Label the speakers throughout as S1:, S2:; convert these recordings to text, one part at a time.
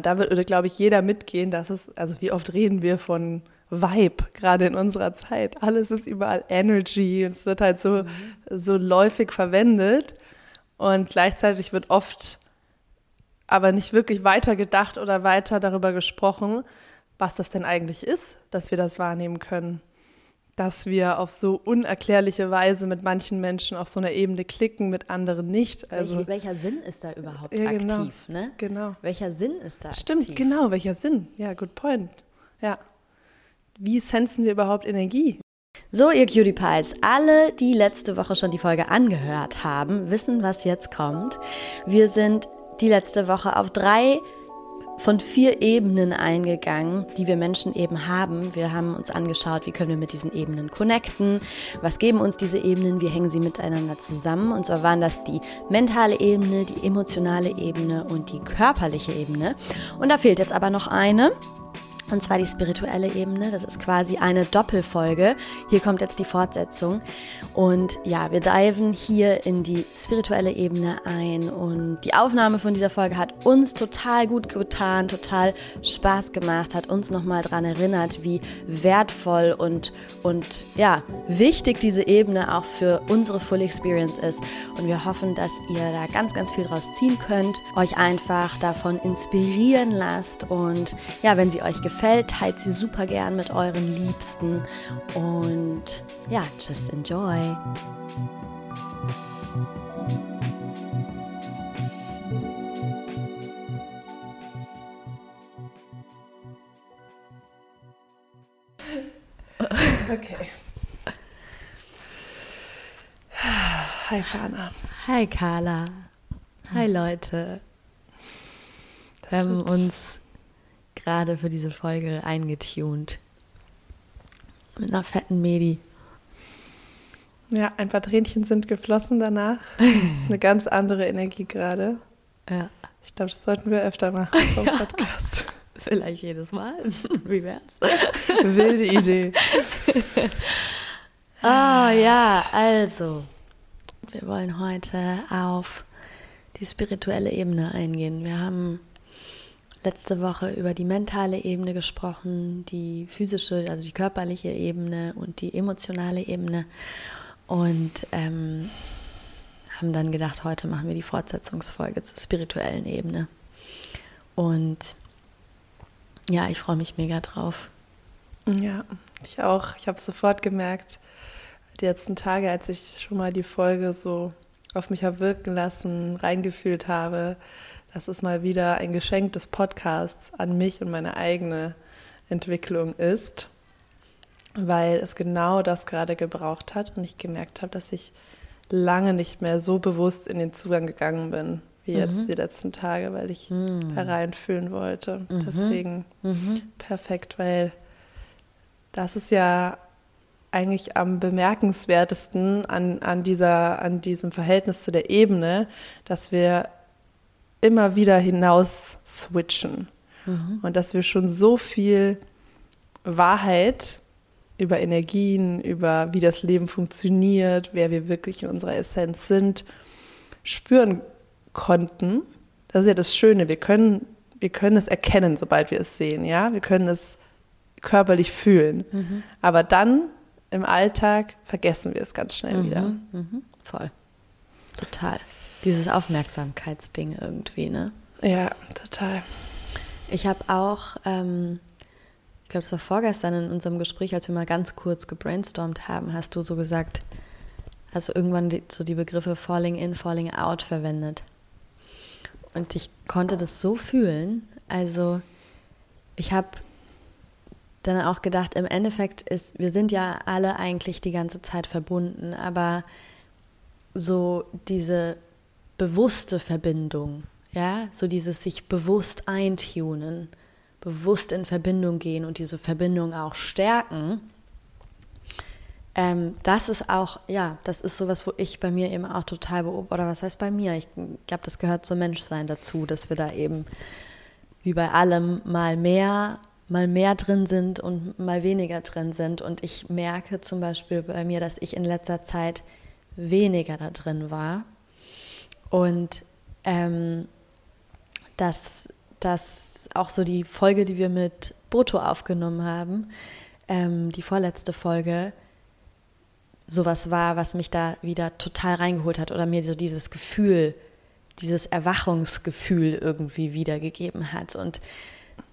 S1: Da würde, glaube ich, jeder mitgehen, dass es, also wie oft reden wir von Vibe, gerade in unserer Zeit. Alles ist überall Energy und es wird halt so, mhm. so läufig verwendet. Und gleichzeitig wird oft aber nicht wirklich weiter gedacht oder weiter darüber gesprochen, was das denn eigentlich ist, dass wir das wahrnehmen können. Dass wir auf so unerklärliche Weise mit manchen Menschen auf so einer Ebene klicken, mit anderen nicht.
S2: Also, Welche, welcher Sinn ist da überhaupt ja, genau, aktiv? Ne?
S1: Genau.
S2: Welcher Sinn ist da
S1: Stimmt,
S2: aktiv?
S1: genau, welcher Sinn? Ja, good point. Ja. Wie sensen wir überhaupt Energie?
S2: So, ihr Cutie Pies, alle, die letzte Woche schon die Folge angehört haben, wissen, was jetzt kommt. Wir sind die letzte Woche auf drei von vier Ebenen eingegangen, die wir Menschen eben haben. Wir haben uns angeschaut, wie können wir mit diesen Ebenen connecten, was geben uns diese Ebenen, wie hängen sie miteinander zusammen. Und zwar waren das die mentale Ebene, die emotionale Ebene und die körperliche Ebene. Und da fehlt jetzt aber noch eine. Und zwar die spirituelle Ebene. Das ist quasi eine Doppelfolge. Hier kommt jetzt die Fortsetzung. Und ja, wir diven hier in die spirituelle Ebene ein. Und die Aufnahme von dieser Folge hat uns total gut getan, total Spaß gemacht, hat uns nochmal daran erinnert, wie wertvoll und, und ja, wichtig diese Ebene auch für unsere Full Experience ist. Und wir hoffen, dass ihr da ganz, ganz viel draus ziehen könnt, euch einfach davon inspirieren lasst. Und ja, wenn sie euch gefällt, gefällt, teilt sie super gern mit euren Liebsten und ja, just enjoy.
S1: Okay. Hi, Fana.
S2: Hi, Carla. Hi, Leute. Wir haben uns gerade für diese Folge eingetunt. Mit einer fetten Medi.
S1: Ja, ein paar Tränchen sind geflossen danach. Das ist eine ganz andere Energie gerade.
S2: Ja.
S1: Ich glaube, das sollten wir öfter machen vom ja. Podcast.
S2: Vielleicht jedes Mal. Wie wär's?
S1: Wilde Idee.
S2: Ah, ja, also. Wir wollen heute auf die spirituelle Ebene eingehen. Wir haben letzte Woche über die mentale Ebene gesprochen, die physische, also die körperliche Ebene und die emotionale Ebene. Und ähm, haben dann gedacht, heute machen wir die Fortsetzungsfolge zur spirituellen Ebene. Und ja, ich freue mich mega drauf.
S1: Ja, ich auch. Ich habe sofort gemerkt, die letzten Tage, als ich schon mal die Folge so auf mich habe wirken lassen, reingefühlt habe, dass es mal wieder ein Geschenk des Podcasts an mich und meine eigene Entwicklung ist, weil es genau das gerade gebraucht hat und ich gemerkt habe, dass ich lange nicht mehr so bewusst in den Zugang gegangen bin wie jetzt mhm. die letzten Tage, weil ich mhm. hereinfühlen wollte. Mhm. Deswegen mhm. perfekt, weil das ist ja eigentlich am bemerkenswertesten an, an, dieser, an diesem Verhältnis zu der Ebene, dass wir immer wieder hinaus switchen. Mhm. Und dass wir schon so viel Wahrheit über Energien, über wie das Leben funktioniert, wer wir wirklich in unserer Essenz sind, spüren konnten. Das ist ja das Schöne. Wir können, wir können es erkennen, sobald wir es sehen. Ja, wir können es körperlich fühlen. Mhm. Aber dann im Alltag vergessen wir es ganz schnell mhm. wieder.
S2: Mhm. Voll. Total. Dieses Aufmerksamkeitsding irgendwie, ne?
S1: Ja, total.
S2: Ich habe auch, ähm, ich glaube, es war vorgestern in unserem Gespräch, als wir mal ganz kurz gebrainstormt haben, hast du so gesagt, hast du irgendwann die, so die Begriffe Falling in, Falling out verwendet. Und ich konnte das so fühlen. Also, ich habe dann auch gedacht, im Endeffekt ist, wir sind ja alle eigentlich die ganze Zeit verbunden, aber so diese bewusste Verbindung, ja, so dieses sich bewusst eintunen, bewusst in Verbindung gehen und diese Verbindung auch stärken. Ähm, das ist auch, ja, das ist sowas, wo ich bei mir eben auch total beobachte, oder was heißt bei mir? Ich glaube, das gehört zum Menschsein dazu, dass wir da eben wie bei allem mal mehr, mal mehr drin sind und mal weniger drin sind. Und ich merke zum Beispiel bei mir, dass ich in letzter Zeit weniger da drin war und ähm, dass, dass auch so die Folge, die wir mit Boto aufgenommen haben, ähm, die vorletzte Folge, sowas war, was mich da wieder total reingeholt hat oder mir so dieses Gefühl, dieses Erwachungsgefühl irgendwie wiedergegeben hat. Und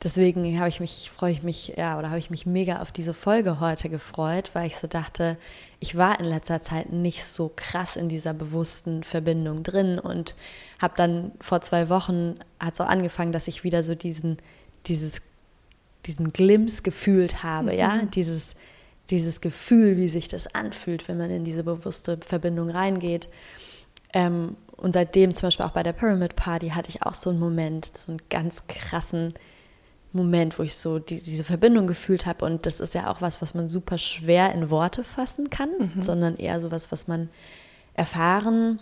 S2: deswegen habe ich mich, freue ich mich, ja, oder habe ich mich mega auf diese Folge heute gefreut, weil ich so dachte, ich war in letzter Zeit nicht so krass in dieser bewussten Verbindung drin und habe dann vor zwei Wochen hat es auch angefangen, dass ich wieder so diesen, dieses, diesen Glimps gefühlt habe, mhm. ja, dieses, dieses Gefühl, wie sich das anfühlt, wenn man in diese bewusste Verbindung reingeht. Ähm, und seitdem zum Beispiel auch bei der Pyramid Party hatte ich auch so einen Moment, so einen ganz krassen Moment, wo ich so die, diese Verbindung gefühlt habe. Und das ist ja auch was, was man super schwer in Worte fassen kann, mhm. sondern eher so was, was man erfahren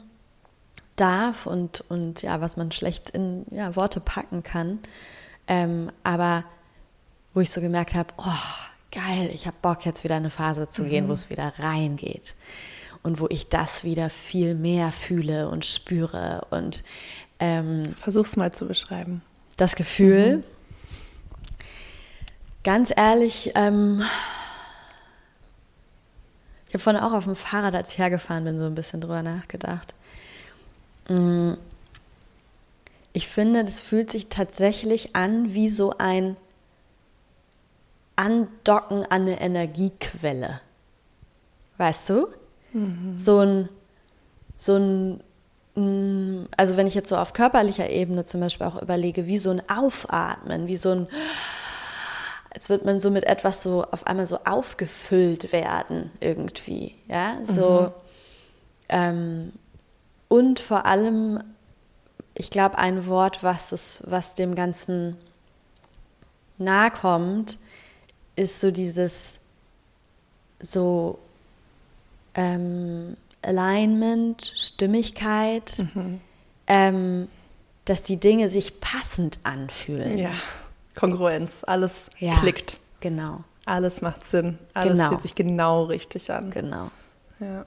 S2: darf und, und ja, was man schlecht in ja, Worte packen kann. Ähm, aber wo ich so gemerkt habe, oh, geil, ich habe Bock jetzt wieder in eine Phase zu gehen, mhm. wo es wieder reingeht und wo ich das wieder viel mehr fühle und spüre und ähm,
S1: versuch's mal zu beschreiben.
S2: Das Gefühl, mhm. Ganz ehrlich, ähm, ich habe vorhin auch auf dem Fahrrad, als ich hergefahren bin, so ein bisschen drüber nachgedacht. Mm, ich finde, das fühlt sich tatsächlich an wie so ein Andocken an eine Energiequelle. Weißt du? Mhm. So ein, so ein, mm, also wenn ich jetzt so auf körperlicher Ebene zum Beispiel auch überlege, wie so ein Aufatmen, wie so ein, als würde man so mit etwas so auf einmal so aufgefüllt werden irgendwie, ja, so. Mhm. Ähm, und vor allem, ich glaube, ein Wort, was, es, was dem Ganzen nahe kommt, ist so dieses so ähm, Alignment, Stimmigkeit, mhm. ähm, dass die Dinge sich passend anfühlen.
S1: Ja, Kongruenz, alles ja, klickt.
S2: Genau.
S1: Alles macht Sinn, alles genau. fühlt sich genau richtig an.
S2: Genau.
S1: Ja.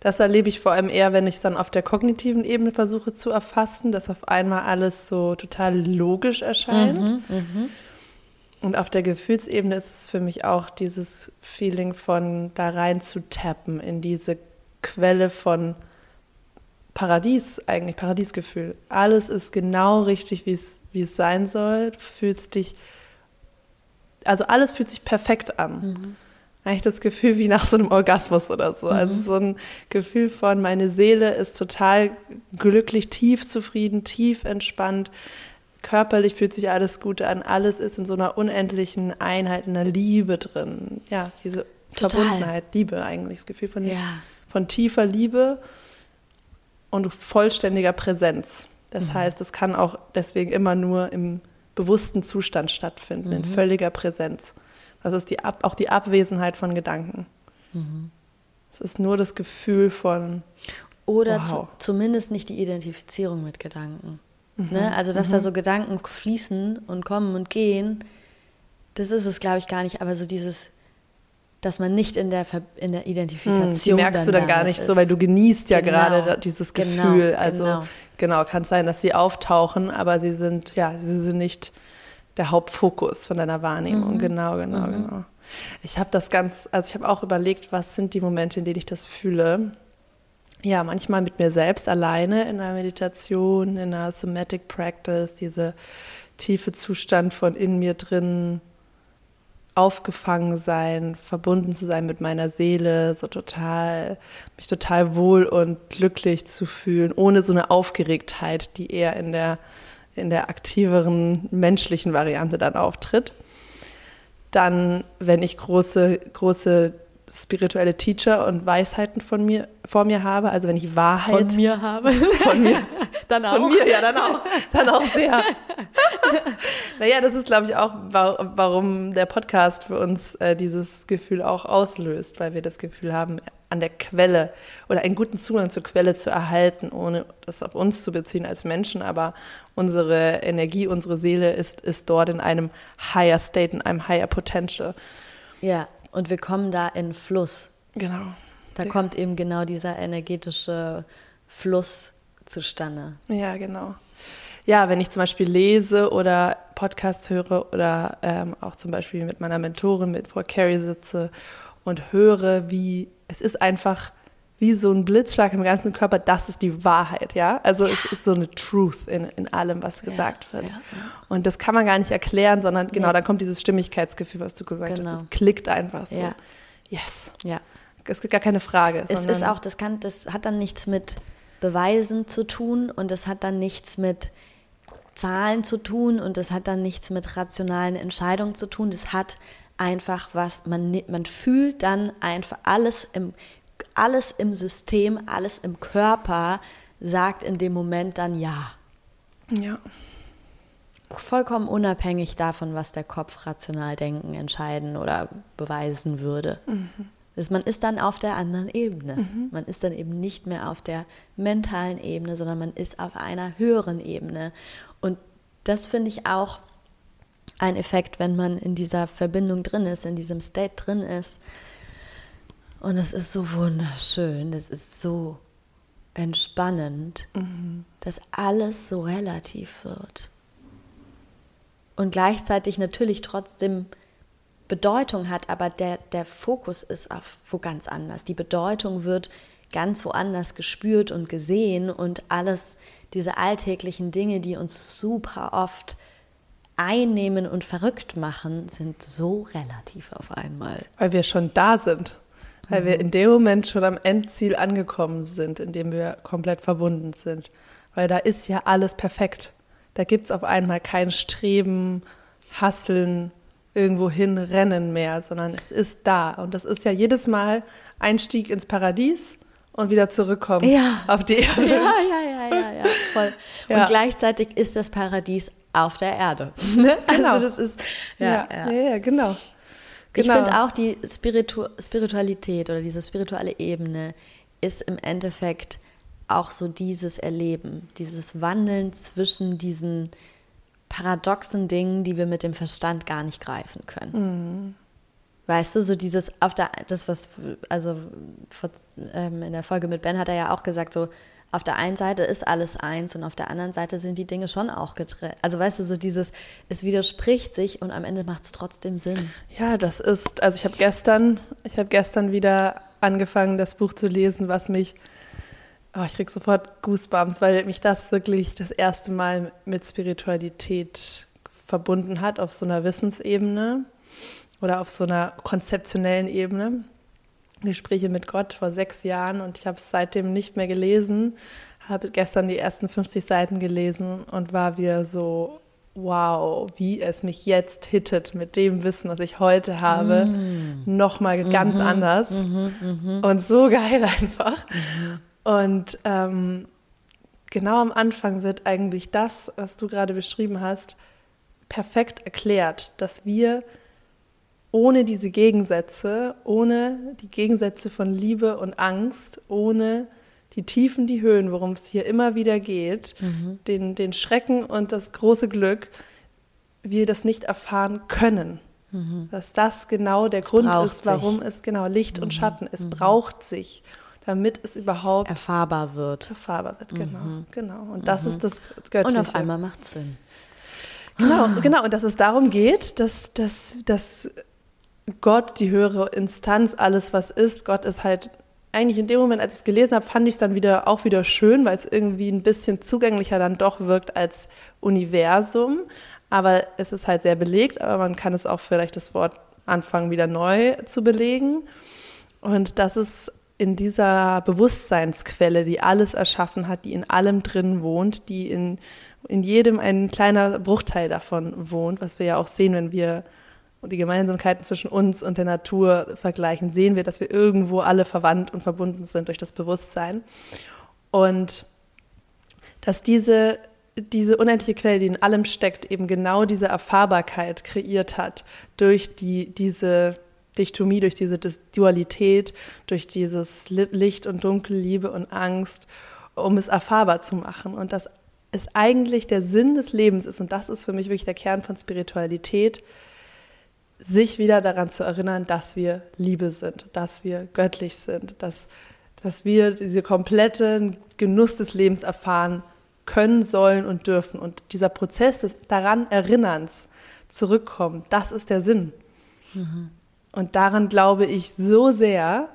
S1: Das erlebe ich vor allem eher, wenn ich es dann auf der kognitiven Ebene versuche zu erfassen, dass auf einmal alles so total logisch erscheint. Mhm, mh. Und auf der Gefühlsebene ist es für mich auch dieses Feeling von da rein zu tappen in diese Quelle von Paradies, eigentlich Paradiesgefühl. Alles ist genau richtig, wie es, wie es sein soll. Du fühlst dich, also alles fühlt sich perfekt an. Mhm. Eigentlich das Gefühl wie nach so einem Orgasmus oder so. Also mhm. Also so ein Gefühl von, meine Seele ist total glücklich, tief zufrieden, tief entspannt körperlich fühlt sich alles gut an, alles ist in so einer unendlichen Einheit, in einer Liebe drin. Ja, diese Total. Verbundenheit, Liebe eigentlich, das Gefühl von, ja. von tiefer Liebe und vollständiger Präsenz. Das mhm. heißt, es kann auch deswegen immer nur im bewussten Zustand stattfinden, mhm. in völliger Präsenz. Das ist die Ab auch die Abwesenheit von Gedanken. Mhm. Es ist nur das Gefühl von.
S2: Oder wow. zu, zumindest nicht die Identifizierung mit Gedanken. Ne? Mhm. Ne? Also, dass mhm. da so Gedanken fließen und kommen und gehen, das ist es, glaube ich, gar nicht. Aber so dieses, dass man nicht in der, Ver in der Identifikation.
S1: Mhm, die merkst du dann gar nicht ist. so, weil du genießt ja genau. gerade dieses genau, Gefühl. Genau, also, genau. genau, kann es sein, dass sie auftauchen, aber sie sind, ja, sie sind nicht der Hauptfokus von deiner Wahrnehmung. Mhm. Genau, genau, mhm. genau. Ich habe das ganz, also ich habe auch überlegt, was sind die Momente, in denen ich das fühle ja, manchmal mit mir selbst alleine in einer Meditation, in einer Somatic Practice, diese tiefe Zustand von in mir drin aufgefangen sein, verbunden zu sein mit meiner Seele, so total, mich total wohl und glücklich zu fühlen, ohne so eine Aufgeregtheit, die eher in der, in der aktiveren menschlichen Variante dann auftritt. Dann, wenn ich große, große spirituelle Teacher und Weisheiten von mir vor mir habe, also wenn ich Wahrheit
S2: von mir habe,
S1: von mir, dann auch, von mir, ja, dann auch, dann auch sehr. naja, das ist, glaube ich, auch, warum der Podcast für uns äh, dieses Gefühl auch auslöst, weil wir das Gefühl haben, an der Quelle oder einen guten Zugang zur Quelle zu erhalten, ohne das auf uns zu beziehen als Menschen, aber unsere Energie, unsere Seele ist, ist dort in einem higher state, in einem higher potential.
S2: Ja, und wir kommen da in Fluss.
S1: Genau.
S2: Da ja. kommt eben genau dieser energetische Fluss zustande.
S1: Ja, genau. Ja, wenn ich zum Beispiel lese oder Podcast höre oder ähm, auch zum Beispiel mit meiner Mentorin, mit Frau Carrie sitze und höre, wie es ist einfach wie so ein Blitzschlag im ganzen Körper, das ist die Wahrheit, ja? Also ja. es ist so eine Truth in, in allem, was gesagt ja, wird. Ja, und das kann man gar nicht erklären, sondern genau, nee. dann kommt dieses Stimmigkeitsgefühl, was du gesagt genau. hast. Es klickt einfach so. Yes. Ja. Es gibt gar keine Frage.
S2: Es ist auch, das kann, das hat dann nichts mit Beweisen zu tun und das hat dann nichts mit Zahlen zu tun und das hat dann nichts mit rationalen Entscheidungen zu tun. Das hat einfach was, man, man fühlt dann einfach alles im alles im System, alles im Körper sagt in dem Moment dann ja. Ja. Vollkommen unabhängig davon, was der Kopf rational denken, entscheiden oder beweisen würde. Mhm. Das, man ist dann auf der anderen Ebene. Mhm. Man ist dann eben nicht mehr auf der mentalen Ebene, sondern man ist auf einer höheren Ebene. Und das finde ich auch ein Effekt, wenn man in dieser Verbindung drin ist, in diesem State drin ist, und es ist so wunderschön, es ist so entspannend, mhm. dass alles so relativ wird. Und gleichzeitig natürlich trotzdem Bedeutung hat, aber der, der Fokus ist auf wo ganz anders. Die Bedeutung wird ganz woanders gespürt und gesehen und alles, diese alltäglichen Dinge, die uns super oft einnehmen und verrückt machen, sind so relativ auf einmal.
S1: Weil wir schon da sind weil wir in dem Moment schon am Endziel angekommen sind, in dem wir komplett verbunden sind. Weil da ist ja alles perfekt. Da gibt es auf einmal kein Streben, Hasseln, irgendwo hin rennen mehr, sondern es ist da. Und das ist ja jedes Mal Einstieg ins Paradies und wieder zurückkommen ja. auf die Erde.
S2: Ja, ja, ja, ja, ja, voll. Ja. Und gleichzeitig ist das Paradies auf der Erde. Ne?
S1: Genau. Also das ist, ja, ja, ja. ja genau.
S2: Genau. Ich finde auch die Spiritu Spiritualität oder diese spirituelle Ebene ist im Endeffekt auch so dieses Erleben, dieses Wandeln zwischen diesen paradoxen Dingen, die wir mit dem Verstand gar nicht greifen können. Weißt du, so dieses auf der das was also vor, ähm, in der Folge mit Ben hat er ja auch gesagt so auf der einen Seite ist alles eins und auf der anderen Seite sind die Dinge schon auch getrennt. Also weißt du, so dieses, es widerspricht sich und am Ende macht es trotzdem Sinn.
S1: Ja, das ist, also ich habe gestern, ich habe gestern wieder angefangen, das Buch zu lesen, was mich, oh, ich krieg sofort Goosebumps, weil mich das wirklich das erste Mal mit Spiritualität verbunden hat, auf so einer Wissensebene oder auf so einer konzeptionellen Ebene. Gespräche mit Gott vor sechs Jahren und ich habe es seitdem nicht mehr gelesen. Habe gestern die ersten 50 Seiten gelesen und war wieder so, wow, wie es mich jetzt hittet mit dem Wissen, was ich heute habe, mm. nochmal ganz mm anders mm -hmm, und so geil einfach. -hmm. Und ähm, genau am Anfang wird eigentlich das, was du gerade beschrieben hast, perfekt erklärt, dass wir ohne diese Gegensätze, ohne die Gegensätze von Liebe und Angst, ohne die Tiefen, die Höhen, worum es hier immer wieder geht, mhm. den, den Schrecken und das große Glück, wir das nicht erfahren können. Mhm. Dass das genau der es Grund ist, warum sich. es genau Licht mhm. und Schatten, es mhm. braucht sich, damit es überhaupt
S2: erfahrbar wird.
S1: Erfahrbar wird, genau. Mhm. genau. Und das ist das Göttliche.
S2: Und auf einmal macht es Sinn.
S1: Genau, genau. Und dass es darum geht, dass, dass, dass Gott, die höhere Instanz, alles was ist. Gott ist halt eigentlich in dem Moment, als ich es gelesen habe, fand ich es dann wieder auch wieder schön, weil es irgendwie ein bisschen zugänglicher dann doch wirkt als Universum. Aber es ist halt sehr belegt, aber man kann es auch vielleicht das Wort anfangen, wieder neu zu belegen. Und das ist in dieser Bewusstseinsquelle, die alles erschaffen hat, die in allem drin wohnt, die in, in jedem ein kleiner Bruchteil davon wohnt, was wir ja auch sehen, wenn wir und die Gemeinsamkeiten zwischen uns und der Natur vergleichen, sehen wir, dass wir irgendwo alle verwandt und verbunden sind durch das Bewusstsein. Und dass diese, diese unendliche Quelle, die in allem steckt, eben genau diese Erfahrbarkeit kreiert hat durch die, diese Dichtomie, durch diese Dualität, durch dieses Licht und Dunkel, Liebe und Angst, um es erfahrbar zu machen. Und dass es eigentlich der Sinn des Lebens ist, und das ist für mich wirklich der Kern von Spiritualität, sich wieder daran zu erinnern, dass wir Liebe sind, dass wir göttlich sind, dass, dass wir diese kompletten Genuss des Lebens erfahren können, sollen und dürfen. Und dieser Prozess des daran Erinnerns, zurückkommen, das ist der Sinn. Mhm. Und daran glaube ich so sehr.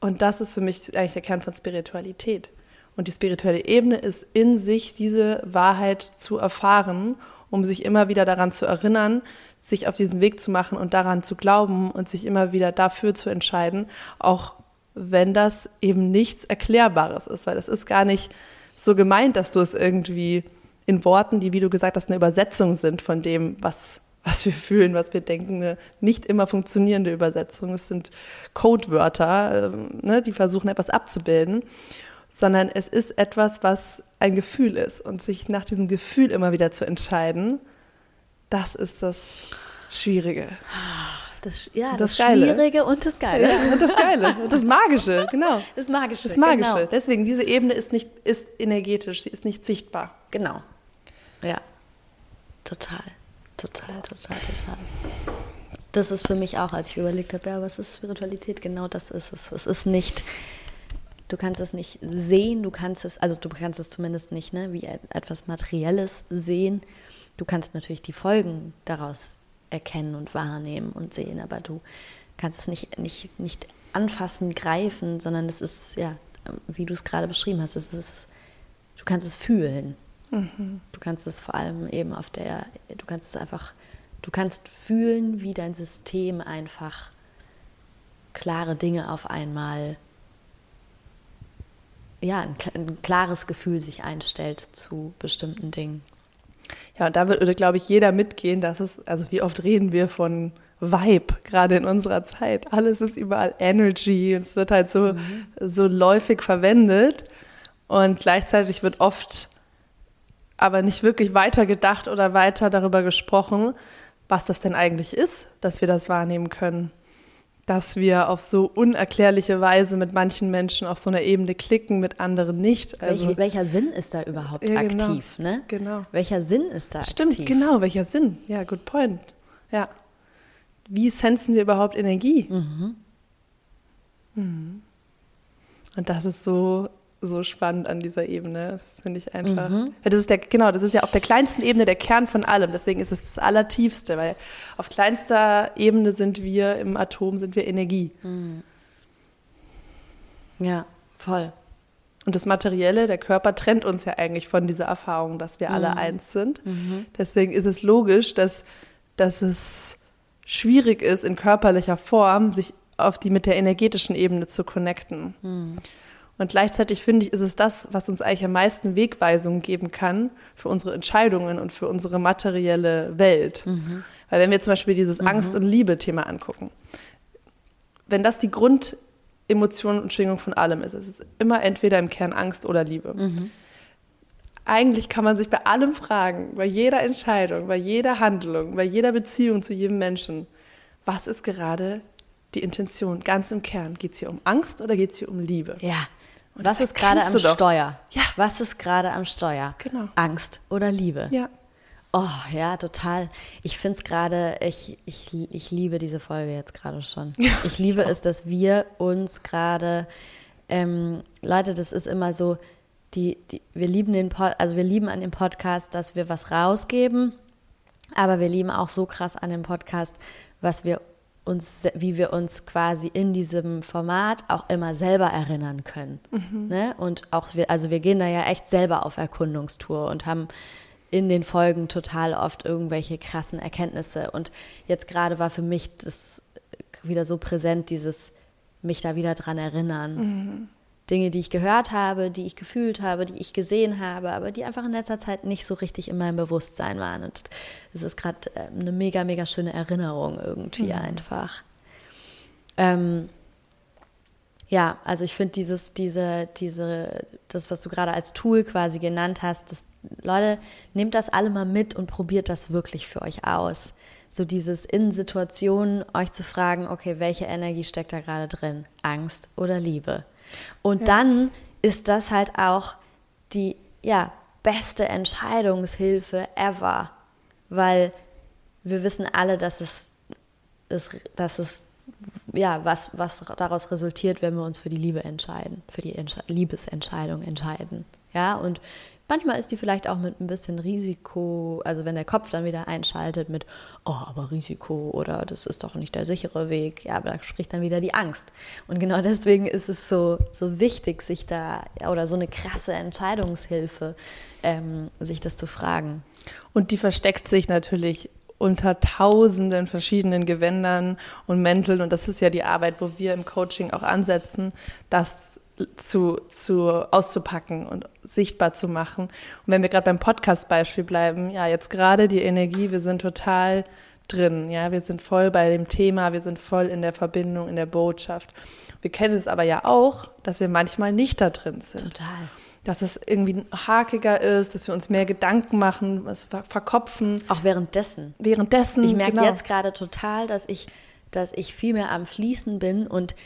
S1: Und das ist für mich eigentlich der Kern von Spiritualität. Und die spirituelle Ebene ist in sich diese Wahrheit zu erfahren, um sich immer wieder daran zu erinnern, sich auf diesen Weg zu machen und daran zu glauben und sich immer wieder dafür zu entscheiden, auch wenn das eben nichts Erklärbares ist, weil es ist gar nicht so gemeint, dass du es irgendwie in Worten, die, wie du gesagt hast, eine Übersetzung sind von dem, was, was wir fühlen, was wir denken, eine nicht immer funktionierende Übersetzung. Es sind Codewörter, äh, ne, die versuchen etwas abzubilden sondern es ist etwas, was ein Gefühl ist. Und sich nach diesem Gefühl immer wieder zu entscheiden, das ist das Schwierige.
S2: Das, ja, das, das Schwierige und das Geile.
S1: Ja, und das Geile. Und das Magische, genau.
S2: Das Magische.
S1: Das Magische. Genau. Deswegen, diese Ebene ist nicht, ist energetisch, sie ist nicht sichtbar.
S2: Genau. Ja. Total. Total, total, total. Das ist für mich auch, als ich überlegt habe, ja, was ist Spiritualität? Genau das ist es. Es ist nicht du kannst es nicht sehen, du kannst es, also du kannst es zumindest nicht, ne, wie etwas Materielles sehen. Du kannst natürlich die Folgen daraus erkennen und wahrnehmen und sehen, aber du kannst es nicht, nicht, nicht anfassen, greifen, sondern es ist, ja, wie du es gerade beschrieben hast, es ist, du kannst es fühlen. Mhm. Du kannst es vor allem eben auf der, du kannst es einfach, du kannst fühlen, wie dein System einfach klare Dinge auf einmal ja, ein, ein, klares Gefühl sich einstellt zu bestimmten Dingen.
S1: Ja, und da würde, glaube ich, jeder mitgehen, dass es, also wie oft reden wir von Vibe, gerade in unserer Zeit. Alles ist überall Energy und es wird halt so, mhm. so läufig verwendet. Und gleichzeitig wird oft aber nicht wirklich weiter gedacht oder weiter darüber gesprochen, was das denn eigentlich ist, dass wir das wahrnehmen können dass wir auf so unerklärliche Weise mit manchen Menschen auf so einer Ebene klicken, mit anderen nicht.
S2: Also, Welch, welcher Sinn ist da überhaupt ja, genau, aktiv? Ne?
S1: Genau.
S2: Welcher Sinn ist da
S1: Stimmt,
S2: aktiv?
S1: Stimmt, genau, welcher Sinn? Ja, good point. Ja. Wie sensen wir überhaupt Energie? Mhm. Mhm. Und das ist so so spannend an dieser Ebene. Das finde ich einfach. Mhm. Das ist der, genau, das ist ja auf der kleinsten Ebene der Kern von allem. Deswegen ist es das Allertiefste, weil auf kleinster Ebene sind wir im Atom, sind wir Energie. Mhm.
S2: Ja, voll.
S1: Und das Materielle, der Körper trennt uns ja eigentlich von dieser Erfahrung, dass wir mhm. alle eins sind. Mhm. Deswegen ist es logisch, dass, dass es schwierig ist, in körperlicher Form sich auf die mit der energetischen Ebene zu connecten. Und gleichzeitig finde ich, ist es das, was uns eigentlich am meisten Wegweisungen geben kann für unsere Entscheidungen und für unsere materielle Welt. Mhm. Weil wenn wir zum Beispiel dieses mhm. Angst- und Liebe-Thema angucken, wenn das die Grundemotion und Schwingung von allem ist, es ist immer entweder im Kern Angst oder Liebe. Mhm. Eigentlich kann man sich bei allem fragen, bei jeder Entscheidung, bei jeder Handlung, bei jeder Beziehung zu jedem Menschen, was ist gerade die Intention ganz im Kern? Geht es hier um Angst oder geht es hier um Liebe?
S2: Ja, und Was ist gerade am Steuer? Ja. Was ist gerade am Steuer?
S1: Genau.
S2: Angst oder Liebe?
S1: Ja.
S2: Oh, ja, total. Ich finde es gerade, ich, ich, ich liebe diese Folge jetzt gerade schon. Ja, ich liebe es, dass wir uns gerade, ähm, Leute, das ist immer so, die, die, wir lieben den Pod, also wir lieben an dem Podcast, dass wir was rausgeben, aber wir lieben auch so krass an dem Podcast, was wir uns, wie wir uns quasi in diesem Format auch immer selber erinnern können. Mhm. Ne? Und auch wir, also wir gehen da ja echt selber auf Erkundungstour und haben in den Folgen total oft irgendwelche krassen Erkenntnisse. Und jetzt gerade war für mich das wieder so präsent, dieses mich da wieder dran erinnern. Mhm. Dinge, die ich gehört habe, die ich gefühlt habe, die ich gesehen habe, aber die einfach in letzter Zeit nicht so richtig in meinem Bewusstsein waren. Und es ist gerade äh, eine mega, mega schöne Erinnerung irgendwie mhm. einfach. Ähm, ja, also ich finde dieses, diese, diese, das, was du gerade als Tool quasi genannt hast, das, Leute, nehmt das alle mal mit und probiert das wirklich für euch aus. So dieses in Situationen euch zu fragen, okay, welche Energie steckt da gerade drin? Angst oder Liebe? Und ja. dann ist das halt auch die ja, beste Entscheidungshilfe ever, weil wir wissen alle, dass es, dass es ja, was, was daraus resultiert, wenn wir uns für die Liebe entscheiden, für die Entsche Liebesentscheidung entscheiden. Ja, und manchmal ist die vielleicht auch mit ein bisschen Risiko, also wenn der Kopf dann wieder einschaltet mit, oh, aber Risiko oder das ist doch nicht der sichere Weg, ja, aber da spricht dann wieder die Angst. Und genau deswegen ist es so, so wichtig, sich da, oder so eine krasse Entscheidungshilfe, ähm, sich das zu fragen.
S1: Und die versteckt sich natürlich unter tausenden verschiedenen Gewändern und Mänteln. Und das ist ja die Arbeit, wo wir im Coaching auch ansetzen, das zu, zu auszupacken und sichtbar zu machen. Und wenn wir gerade beim Podcast-Beispiel bleiben, ja, jetzt gerade die Energie, wir sind total drin, ja, wir sind voll bei dem Thema, wir sind voll in der Verbindung, in der Botschaft. Wir kennen es aber ja auch, dass wir manchmal nicht da drin sind.
S2: Total
S1: dass es irgendwie hakiger ist, dass wir uns mehr Gedanken machen, es verkopfen.
S2: Auch währenddessen.
S1: Währenddessen.
S2: Ich merke genau. jetzt gerade total, dass ich, dass ich viel mehr am Fließen bin und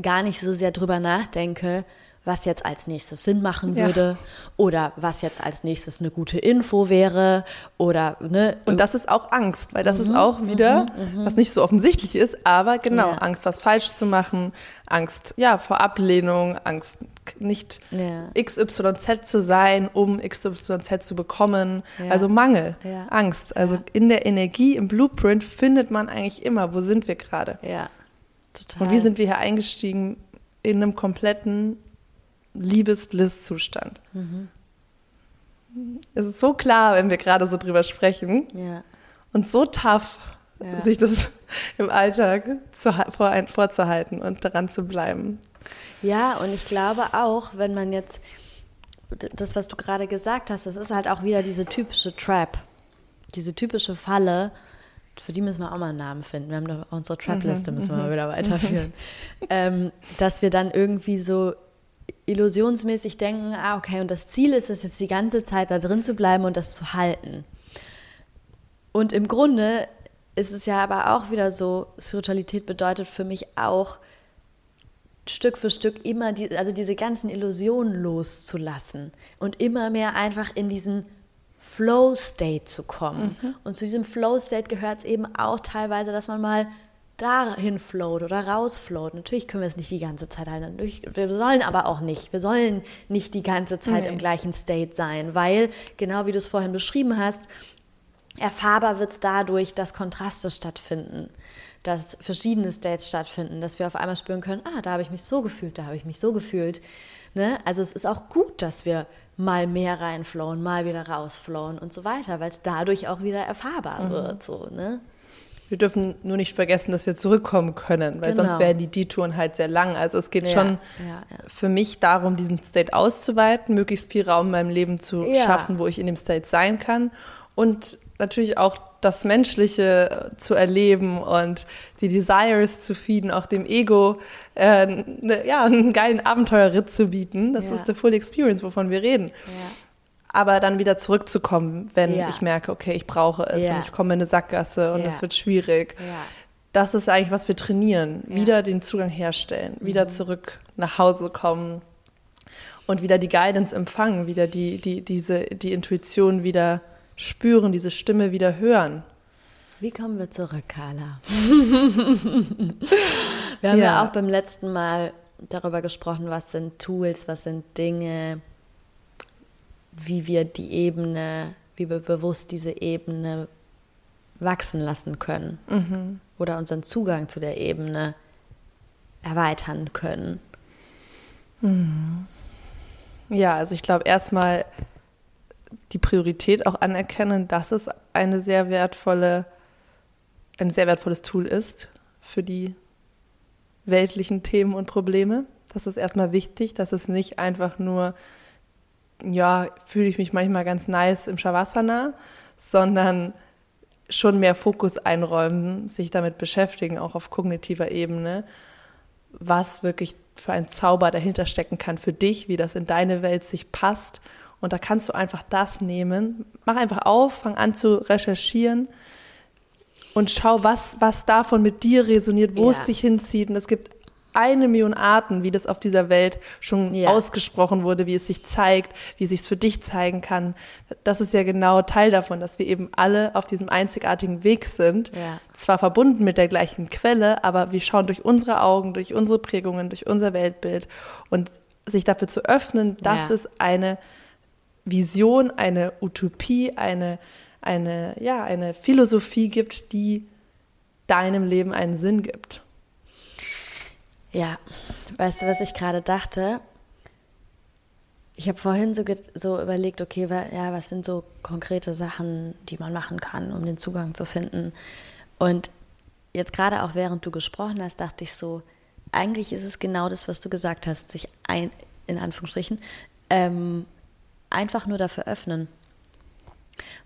S2: gar nicht so sehr drüber nachdenke, was jetzt als nächstes Sinn machen würde ja. oder was jetzt als nächstes eine gute Info wäre oder ne.
S1: Und das ist auch Angst, weil das mhm, ist auch wieder, mhm, mhm, was nicht so offensichtlich ist, aber genau, ja. Angst, was falsch zu machen, Angst, ja, vor Ablehnung, Angst, nicht ja. XYZ zu sein, um XYZ zu bekommen. Also Mangel, Angst. Also in der Energie, im Blueprint findet man eigentlich immer, wo sind wir gerade.
S2: Ja. Total.
S1: Und wie sind wir hier eingestiegen in einem kompletten Liebes-Bliss-Zustand. Mhm. Es ist so klar, wenn wir gerade so drüber sprechen.
S2: Ja.
S1: Und so tough, ja. sich das im Alltag zu, vor, vorzuhalten und daran zu bleiben.
S2: Ja, und ich glaube auch, wenn man jetzt das, was du gerade gesagt hast, das ist halt auch wieder diese typische Trap, diese typische Falle. Für die müssen wir auch mal einen Namen finden. Wir haben doch unsere Trap-Liste, müssen wir mal mhm. wieder weiterführen. ähm, dass wir dann irgendwie so illusionsmäßig denken, ah, okay, und das Ziel ist es jetzt die ganze Zeit da drin zu bleiben und das zu halten. Und im Grunde ist es ja aber auch wieder so, Spiritualität bedeutet für mich auch, Stück für Stück immer, die, also diese ganzen Illusionen loszulassen und immer mehr einfach in diesen Flow-State zu kommen. Mhm. Und zu diesem Flow-State gehört es eben auch teilweise, dass man mal dahin float oder rausfloat. Natürlich können wir es nicht die ganze Zeit halten. Wir sollen aber auch nicht. Wir sollen nicht die ganze Zeit nee. im gleichen State sein, weil, genau wie du es vorhin beschrieben hast, erfahrbar wird es dadurch, dass Kontraste stattfinden, dass verschiedene States stattfinden, dass wir auf einmal spüren können, ah, da habe ich mich so gefühlt, da habe ich mich so gefühlt. Ne? Also es ist auch gut, dass wir mal mehr reinflowen, mal wieder rausflowen und so weiter, weil es dadurch auch wieder erfahrbar mhm. wird. So, ne?
S1: Wir dürfen nur nicht vergessen, dass wir zurückkommen können, weil genau. sonst wären die D-Touren halt sehr lang. Also es geht ja, schon ja, ja. für mich darum, diesen State auszuweiten, möglichst viel Raum in meinem Leben zu schaffen, wo ich in dem State sein kann. Und natürlich auch das Menschliche zu erleben und die Desires zu feeden, auch dem Ego äh, ne, ja, einen geilen Abenteuerritt zu bieten. Das ist the full experience, wovon wir reden. Ja aber dann wieder zurückzukommen, wenn ja. ich merke, okay, ich brauche es ja. und ich komme in eine Sackgasse und es wird schwierig. Das ist eigentlich, was wir trainieren. Wieder den Zugang herstellen, mhm. wieder zurück nach Hause kommen und wieder die Guidance empfangen, wieder die, die, diese, die Intuition wieder spüren, diese Stimme wieder hören.
S2: Wie kommen wir zurück, Carla? wir haben ja. ja auch beim letzten Mal darüber gesprochen, was sind Tools, was sind Dinge, wie wir die Ebene, wie wir bewusst diese Ebene wachsen lassen können mhm. oder unseren Zugang zu der Ebene erweitern können.
S1: Mhm. Ja, also ich glaube erstmal die Priorität auch anerkennen, dass es eine sehr wertvolle, ein sehr wertvolles Tool ist für die weltlichen Themen und Probleme. Das ist erstmal wichtig, dass es nicht einfach nur ja, fühle ich mich manchmal ganz nice im Shavasana, sondern schon mehr Fokus einräumen, sich damit beschäftigen, auch auf kognitiver Ebene, was wirklich für ein Zauber dahinter stecken kann für dich, wie das in deine Welt sich passt. Und da kannst du einfach das nehmen. Mach einfach auf, fang an zu recherchieren und schau, was, was davon mit dir resoniert, wo ja. es dich hinzieht. Und es gibt eine Million Arten, wie das auf dieser Welt schon ja. ausgesprochen wurde, wie es sich zeigt, wie es sich für dich zeigen kann. Das ist ja genau Teil davon, dass wir eben alle auf diesem einzigartigen Weg sind. Ja. Zwar verbunden mit der gleichen Quelle, aber wir schauen durch unsere Augen, durch unsere Prägungen, durch unser Weltbild und sich dafür zu öffnen, dass ja. es eine Vision, eine Utopie, eine, eine, ja, eine Philosophie gibt, die deinem Leben einen Sinn gibt.
S2: Ja, weißt du, was ich gerade dachte? Ich habe vorhin so, so überlegt, okay, ja, was sind so konkrete Sachen, die man machen kann, um den Zugang zu finden? Und jetzt gerade auch während du gesprochen hast, dachte ich so, eigentlich ist es genau das, was du gesagt hast, sich ein, in Anführungsstrichen, ähm, einfach nur dafür öffnen.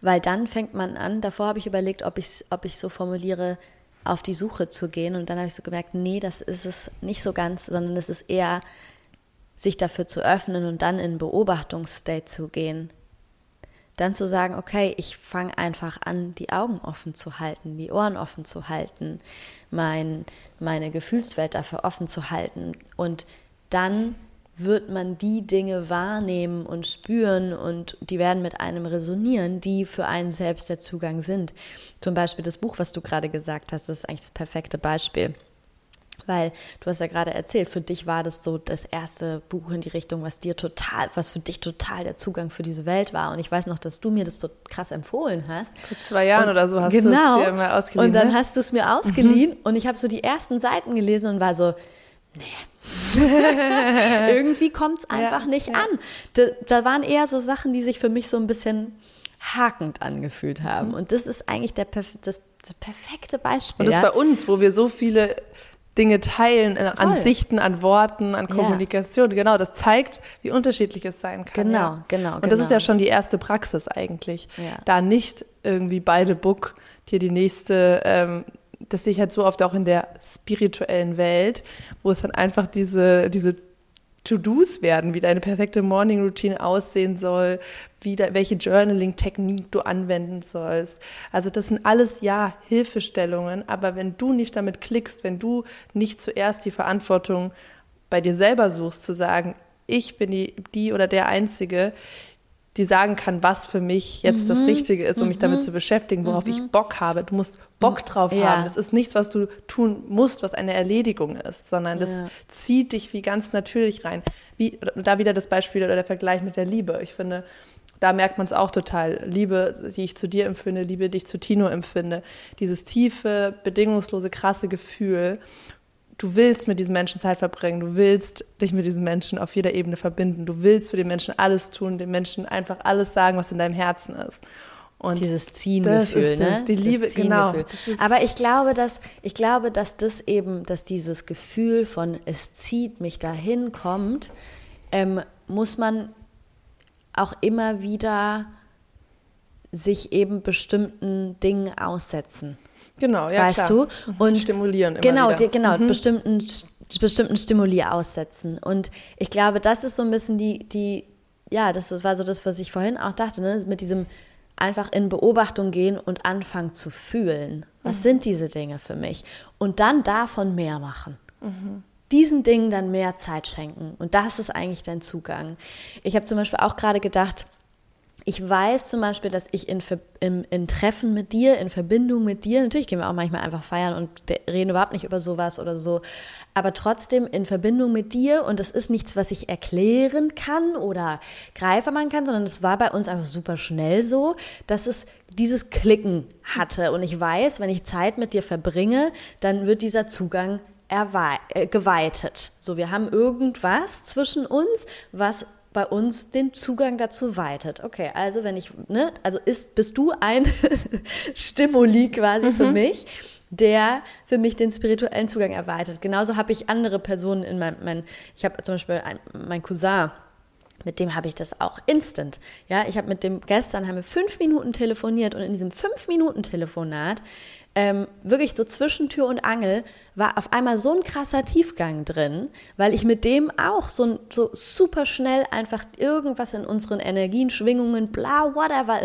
S2: Weil dann fängt man an, davor habe ich überlegt, ob ich ob ich so formuliere, auf die Suche zu gehen. Und dann habe ich so gemerkt, nee, das ist es nicht so ganz, sondern es ist eher, sich dafür zu öffnen und dann in Beobachtungsstate zu gehen. Dann zu sagen, okay, ich fange einfach an, die Augen offen zu halten, die Ohren offen zu halten, mein, meine Gefühlswelt dafür offen zu halten und dann wird man die Dinge wahrnehmen und spüren und die werden mit einem resonieren, die für einen selbst der Zugang sind. Zum Beispiel das Buch, was du gerade gesagt hast, das ist eigentlich das perfekte Beispiel. Weil du hast ja gerade erzählt, für dich war das so das erste Buch in die Richtung, was dir total, was für dich total der Zugang für diese Welt war. Und ich weiß noch, dass du mir das so krass empfohlen hast.
S1: Vor zwei Jahren und, oder so hast
S2: genau,
S1: du
S2: es dir mal ausgeliehen. Und dann ne? hast du es mir ausgeliehen mhm. und ich habe so die ersten Seiten gelesen und war so, nee, Irgendwie kommt es einfach ja, nicht ja. an. Da, da, waren eher so Sachen, die sich für mich so ein bisschen hakend angefühlt haben. Mhm. Und das ist eigentlich der, das, das perfekte Beispiel.
S1: Und das ja? bei uns, wo wir so viele Dinge teilen, äh, an Sichten, an Worten, an Kommunikation. Ja. Genau, das zeigt, wie unterschiedlich es sein kann.
S2: Genau, ja. genau.
S1: Und das
S2: genau.
S1: ist ja schon die erste Praxis eigentlich. Ja. Da nicht irgendwie beide Book dir die nächste ähm, das sehe ich halt so oft auch in der spirituellen Welt, wo es dann einfach diese, diese To-Dos werden, wie deine perfekte Morning Routine aussehen soll, wie da, welche Journaling-Technik du anwenden sollst. Also das sind alles ja Hilfestellungen, aber wenn du nicht damit klickst, wenn du nicht zuerst die Verantwortung bei dir selber suchst, zu sagen, ich bin die, die oder der Einzige, die sagen kann, was für mich jetzt mhm. das Richtige ist, um mhm. mich damit mhm. zu beschäftigen, worauf mhm. ich Bock habe. Du musst Bock drauf ja. haben. Es ist nichts, was du tun musst, was eine Erledigung ist, sondern das ja. zieht dich wie ganz natürlich rein. Wie, da wieder das Beispiel oder der Vergleich mit der Liebe. Ich finde, da merkt man es auch total. Liebe, die ich zu dir empfinde, Liebe, die ich zu Tino empfinde. Dieses tiefe, bedingungslose, krasse Gefühl du willst mit diesen Menschen Zeit verbringen, du willst dich mit diesen Menschen auf jeder Ebene verbinden, du willst für den Menschen alles tun, den Menschen einfach alles sagen, was in deinem Herzen ist.
S2: Und dieses Ziehengefühl, ne?
S1: Die Liebe, genau.
S2: Aber ich glaube, dass ich glaube, dass das eben, dass dieses Gefühl von es zieht mich dahin kommt, ähm, muss man auch immer wieder sich eben bestimmten Dingen aussetzen.
S1: Genau, ja.
S2: Weißt klar. du?
S1: Mhm. Und stimulieren immer
S2: Genau,
S1: wieder.
S2: Die, genau, mhm. bestimmten, bestimmten Stimuli aussetzen. Und ich glaube, das ist so ein bisschen die, die, ja, das war so das, was ich vorhin auch dachte, ne? mit diesem einfach in Beobachtung gehen und anfangen zu fühlen. Was mhm. sind diese Dinge für mich? Und dann davon mehr machen. Mhm. Diesen Dingen dann mehr Zeit schenken. Und das ist eigentlich dein Zugang. Ich habe zum Beispiel auch gerade gedacht, ich weiß zum Beispiel, dass ich in, in, in, Treffen mit dir, in Verbindung mit dir, natürlich gehen wir auch manchmal einfach feiern und reden überhaupt nicht über sowas oder so, aber trotzdem in Verbindung mit dir und das ist nichts, was ich erklären kann oder greifer machen kann, sondern es war bei uns einfach super schnell so, dass es dieses Klicken hatte und ich weiß, wenn ich Zeit mit dir verbringe, dann wird dieser Zugang äh, geweitet. So, wir haben irgendwas zwischen uns, was bei uns den Zugang dazu weitet. Okay, also wenn ich, ne, also ist, bist du ein Stimuli quasi mhm. für mich, der für mich den spirituellen Zugang erweitert. Genauso habe ich andere Personen in meinem, mein, ich habe zum Beispiel ein, mein Cousin, mit dem habe ich das auch instant. Ja, ich habe mit dem gestern haben wir fünf Minuten telefoniert und in diesem fünf Minuten Telefonat ähm, wirklich so zwischen Tür und Angel war auf einmal so ein krasser Tiefgang drin, weil ich mit dem auch so, so super schnell einfach irgendwas in unseren Energien, Schwingungen, bla, whatever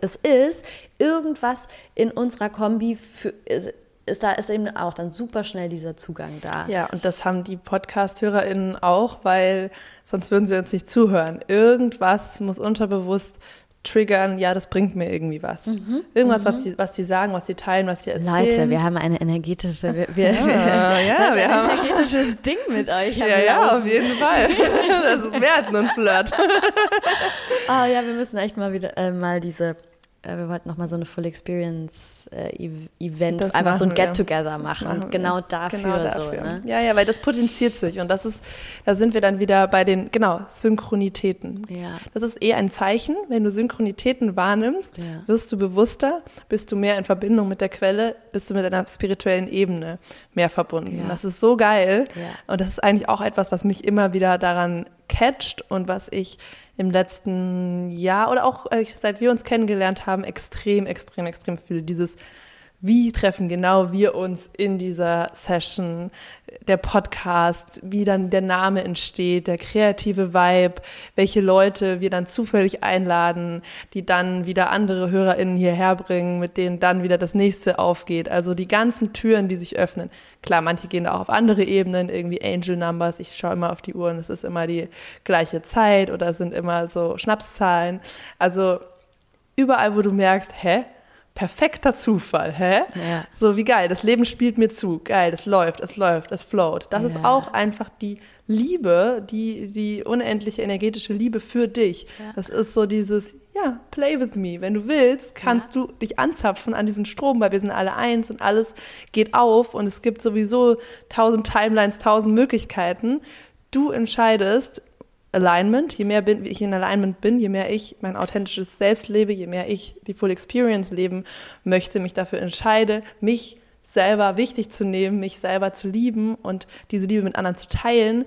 S2: es ist, irgendwas in unserer Kombi für, ist da ist eben auch dann super schnell dieser Zugang da.
S1: Ja, und das haben die Podcast-HörerInnen auch, weil sonst würden sie uns nicht zuhören. Irgendwas muss unterbewusst triggern, ja, das bringt mir irgendwie was. Mhm. Irgendwas, mhm. was, die, was die sagen, was sie teilen, was sie erzählen.
S2: Leute, wir haben eine energetische, wir, wir, ja, ja, wir haben ein energetisches Ding mit euch.
S1: Ja, ja, auf jeden Fall. Das ist mehr als nur ein Flirt.
S2: oh ja, wir müssen echt mal wieder äh, mal diese äh, wir wollten nochmal so eine Full Experience äh, Event, das einfach so ein Get-Together machen. machen. Genau dafür. Genau dafür. So, ne?
S1: Ja, ja, weil das potenziert sich und das ist, da sind wir dann wieder bei den, genau, Synchronitäten. Ja. Das ist eh ein Zeichen, wenn du Synchronitäten wahrnimmst, ja. wirst du bewusster, bist du mehr in Verbindung mit der Quelle, bist du mit deiner spirituellen Ebene mehr verbunden. Ja. Das ist so geil und das ist eigentlich auch etwas, was mich immer wieder daran catcht und was ich im letzten Jahr oder auch äh, seit wir uns kennengelernt haben, extrem, extrem, extrem fühle. Dieses wie treffen genau wir uns in dieser Session, der Podcast, wie dann der Name entsteht, der kreative Vibe, welche Leute wir dann zufällig einladen, die dann wieder andere HörerInnen hierher bringen, mit denen dann wieder das nächste aufgeht. Also die ganzen Türen, die sich öffnen. Klar, manche gehen auch auf andere Ebenen, irgendwie Angel Numbers. Ich schaue immer auf die Uhr und es ist immer die gleiche Zeit oder sind immer so Schnapszahlen. Also überall, wo du merkst, hä, perfekter Zufall, hä? Ja. So wie geil, das Leben spielt mir zu, geil, es läuft, es läuft, es float. Das ja. ist auch einfach die Liebe, die, die unendliche energetische Liebe für dich. Ja. Das ist so dieses, ja, play with me. Wenn du willst, kannst du dich anzapfen an diesen Strom, weil wir sind alle eins und alles geht auf und es gibt sowieso tausend Timelines, tausend Möglichkeiten. Du entscheidest, Alignment. Je mehr bin, ich in Alignment bin, je mehr ich mein authentisches Selbst lebe, je mehr ich die Full Experience leben möchte, mich dafür entscheide, mich selber wichtig zu nehmen, mich selber zu lieben und diese Liebe mit anderen zu teilen,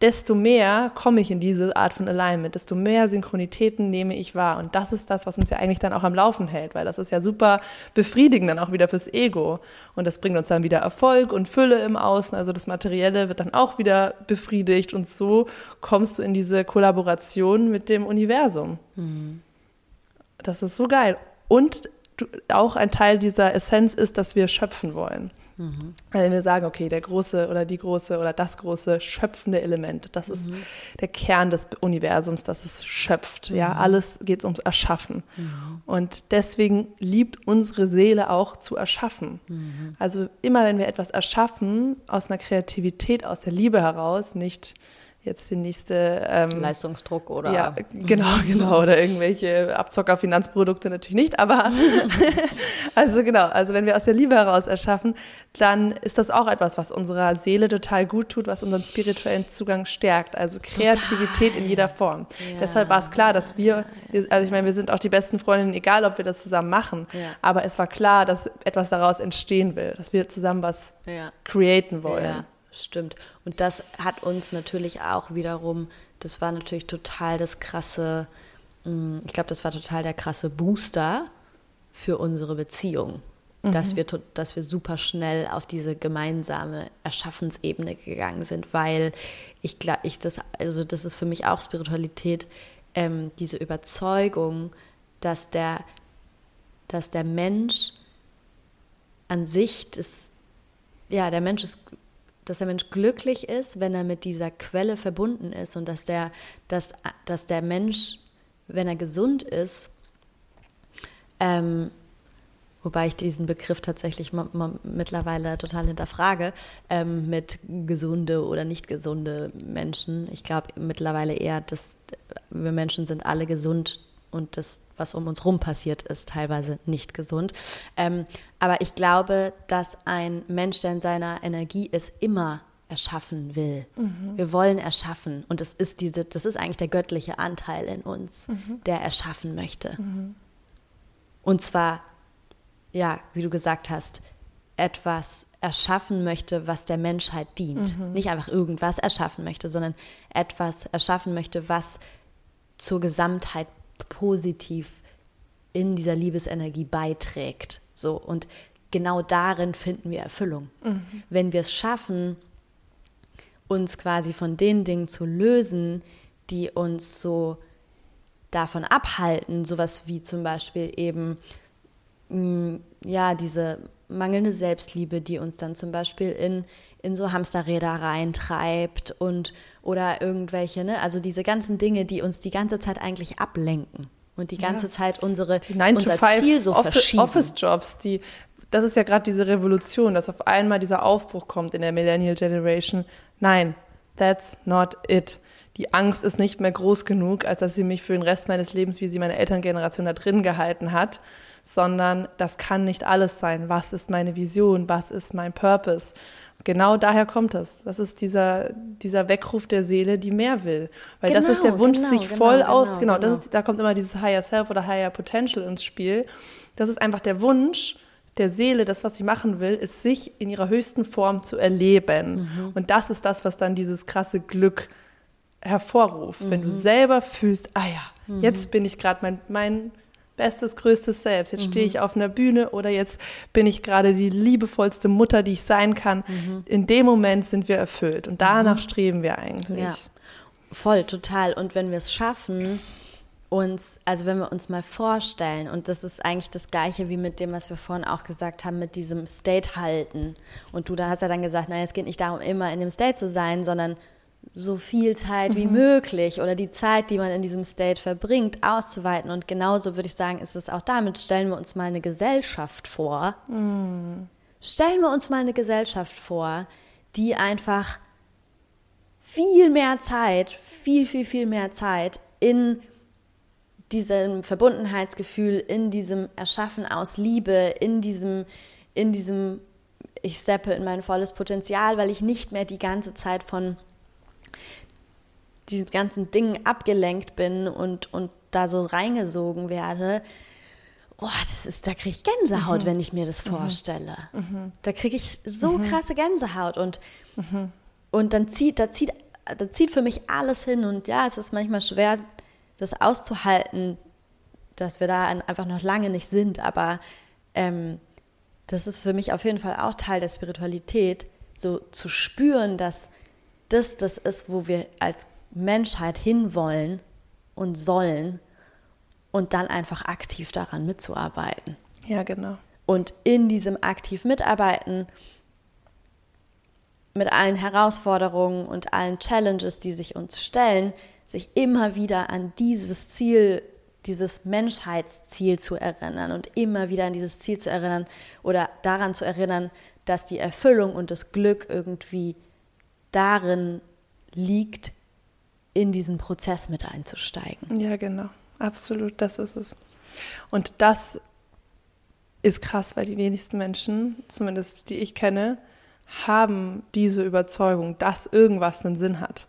S1: desto mehr komme ich in diese Art von Alignment, desto mehr Synchronitäten nehme ich wahr. Und das ist das, was uns ja eigentlich dann auch am Laufen hält, weil das ist ja super befriedigend dann auch wieder fürs Ego. Und das bringt uns dann wieder Erfolg und Fülle im Außen. Also das Materielle wird dann auch wieder befriedigt und so kommst du in diese Kollaboration mit dem Universum. Mhm. Das ist so geil. Und auch ein Teil dieser Essenz ist, dass wir schöpfen wollen. Mhm. Wenn wir sagen, okay, der große oder die große oder das große schöpfende Element, das mhm. ist der Kern des Universums, das es schöpft. Mhm. Ja, alles geht ums Erschaffen. Mhm. Und deswegen liebt unsere Seele auch zu erschaffen. Mhm. Also immer, wenn wir etwas erschaffen, aus einer Kreativität, aus der Liebe heraus, nicht jetzt die nächste
S2: ähm, Leistungsdruck oder
S1: ja genau genau oder irgendwelche Abzockerfinanzprodukte natürlich nicht aber also genau also wenn wir aus der Liebe heraus erschaffen dann ist das auch etwas was unserer Seele total gut tut was unseren spirituellen Zugang stärkt also Kreativität total. in jeder Form ja. deshalb war es klar dass wir also ich meine wir sind auch die besten Freundinnen egal ob wir das zusammen machen ja. aber es war klar dass etwas daraus entstehen will dass wir zusammen was ja. createn wollen
S2: Stimmt. Und das hat uns natürlich auch wiederum, das war natürlich total das krasse, mm, ich glaube, das war total der krasse Booster für unsere Beziehung. Mhm. Dass, wir, dass wir super schnell auf diese gemeinsame Erschaffensebene gegangen sind, weil ich glaube, ich das, also das ist für mich auch Spiritualität, ähm, diese Überzeugung, dass der, dass der Mensch an sich, das, ja, der Mensch ist dass der Mensch glücklich ist, wenn er mit dieser Quelle verbunden ist und dass der, dass, dass der Mensch, wenn er gesund ist, ähm, wobei ich diesen Begriff tatsächlich mittlerweile total hinterfrage, ähm, mit gesunde oder nicht gesunde Menschen. Ich glaube mittlerweile eher, dass wir Menschen sind alle gesund und das, was um uns rum passiert, ist teilweise nicht gesund. Ähm, aber ich glaube, dass ein Mensch, der in seiner Energie ist, immer erschaffen will. Mhm. Wir wollen erschaffen. Und das ist diese, das ist eigentlich der göttliche Anteil in uns, mhm. der erschaffen möchte. Mhm. Und zwar, ja, wie du gesagt hast, etwas erschaffen möchte, was der Menschheit dient. Mhm. Nicht einfach irgendwas erschaffen möchte, sondern etwas erschaffen möchte, was zur Gesamtheit positiv in dieser Liebesenergie beiträgt. So und genau darin finden wir Erfüllung. Mhm. Wenn wir es schaffen, uns quasi von den Dingen zu lösen, die uns so davon abhalten, sowas wie zum Beispiel eben mh, mm, ja diese mangelnde Selbstliebe, die uns dann zum Beispiel in, in so Hamsterräder reintreibt und oder irgendwelche, ne, also diese ganzen Dinge, die uns die ganze Zeit eigentlich ablenken und die ganze ja. Zeit unsere
S1: die 9 unser to 5 Ziel so Office, verschieben. Office Jobs, die das ist ja gerade diese Revolution, dass auf einmal dieser Aufbruch kommt in der Millennial Generation. Nein, that's not it. Die Angst ist nicht mehr groß genug, als dass sie mich für den Rest meines Lebens, wie sie meine Elterngeneration da drin gehalten hat, sondern das kann nicht alles sein. Was ist meine Vision? Was ist mein Purpose? Genau daher kommt es. Das ist dieser, dieser Weckruf der Seele, die mehr will. Weil genau, das ist der genau, Wunsch, genau, sich genau, voll genau, aus, genau, das ist, da kommt immer dieses Higher Self oder Higher Potential ins Spiel. Das ist einfach der Wunsch der Seele, das, was sie machen will, ist, sich in ihrer höchsten Form zu erleben. Mhm. Und das ist das, was dann dieses krasse Glück hervorruft. Mhm. Wenn du mhm. selber fühlst, ah ja, mhm. jetzt bin ich gerade mein, mein bestes, größtes Selbst. Jetzt mhm. stehe ich auf einer Bühne oder jetzt bin ich gerade die liebevollste Mutter, die ich sein kann. Mhm. In dem Moment sind wir erfüllt und danach mhm. streben wir eigentlich. Ja,
S2: voll, total. Und wenn wir es schaffen, uns, also wenn wir uns mal vorstellen, und das ist eigentlich das Gleiche wie mit dem, was wir vorhin auch gesagt haben, mit diesem State halten. Und du da hast ja dann gesagt, naja, es geht nicht darum, immer in dem State zu sein, sondern so viel Zeit wie mhm. möglich oder die Zeit, die man in diesem State verbringt, auszuweiten. Und genauso würde ich sagen, ist es auch damit. Stellen wir uns mal eine Gesellschaft vor. Mhm. Stellen wir uns mal eine Gesellschaft vor, die einfach viel mehr Zeit, viel, viel, viel mehr Zeit in diesem Verbundenheitsgefühl, in diesem Erschaffen aus Liebe, in diesem, in diesem, ich steppe in mein volles Potenzial, weil ich nicht mehr die ganze Zeit von diesen ganzen Dingen abgelenkt bin und, und da so reingesogen werde, oh, das ist, da kriege ich Gänsehaut, mhm. wenn ich mir das mhm. vorstelle. Mhm. Da kriege ich so mhm. krasse Gänsehaut und, mhm. und dann zieht, da zieht, da zieht für mich alles hin und ja, es ist manchmal schwer, das auszuhalten, dass wir da einfach noch lange nicht sind, aber ähm, das ist für mich auf jeden Fall auch Teil der Spiritualität, so zu spüren, dass das das ist, wo wir als Menschheit hinwollen und sollen und dann einfach aktiv daran mitzuarbeiten.
S1: Ja, genau.
S2: Und in diesem aktiv mitarbeiten mit allen Herausforderungen und allen Challenges, die sich uns stellen, sich immer wieder an dieses Ziel, dieses Menschheitsziel zu erinnern und immer wieder an dieses Ziel zu erinnern oder daran zu erinnern, dass die Erfüllung und das Glück irgendwie darin liegt, in diesen Prozess mit einzusteigen.
S1: Ja, genau. Absolut, das ist es. Und das ist krass, weil die wenigsten Menschen, zumindest die ich kenne, haben diese Überzeugung, dass irgendwas einen Sinn hat.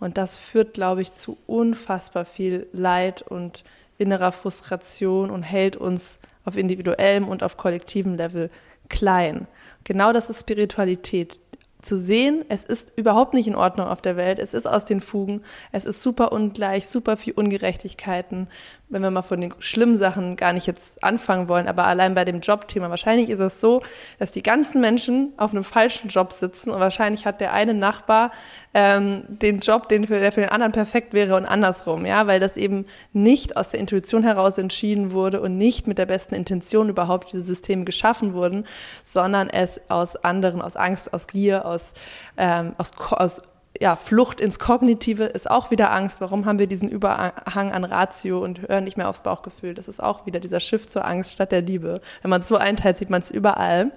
S1: Und das führt, glaube ich, zu unfassbar viel Leid und innerer Frustration und hält uns auf individuellem und auf kollektivem Level klein. Genau das ist Spiritualität zu sehen, es ist überhaupt nicht in Ordnung auf der Welt, es ist aus den Fugen, es ist super ungleich, super viel Ungerechtigkeiten, wenn wir mal von den schlimmen Sachen gar nicht jetzt anfangen wollen, aber allein bei dem Jobthema, wahrscheinlich ist es so, dass die ganzen Menschen auf einem falschen Job sitzen und wahrscheinlich hat der eine Nachbar ähm, den Job, den für, der für den anderen perfekt wäre und andersrum, ja, weil das eben nicht aus der Intuition heraus entschieden wurde und nicht mit der besten Intention überhaupt diese Systeme geschaffen wurden, sondern es aus anderen, aus Angst, aus Gier, aus, ähm, aus, aus ja, Flucht ins Kognitive ist auch wieder Angst. Warum haben wir diesen Überhang an Ratio und hören nicht mehr aufs Bauchgefühl? Das ist auch wieder dieser Shift zur Angst statt der Liebe. Wenn man es so einteilt, sieht man es überall.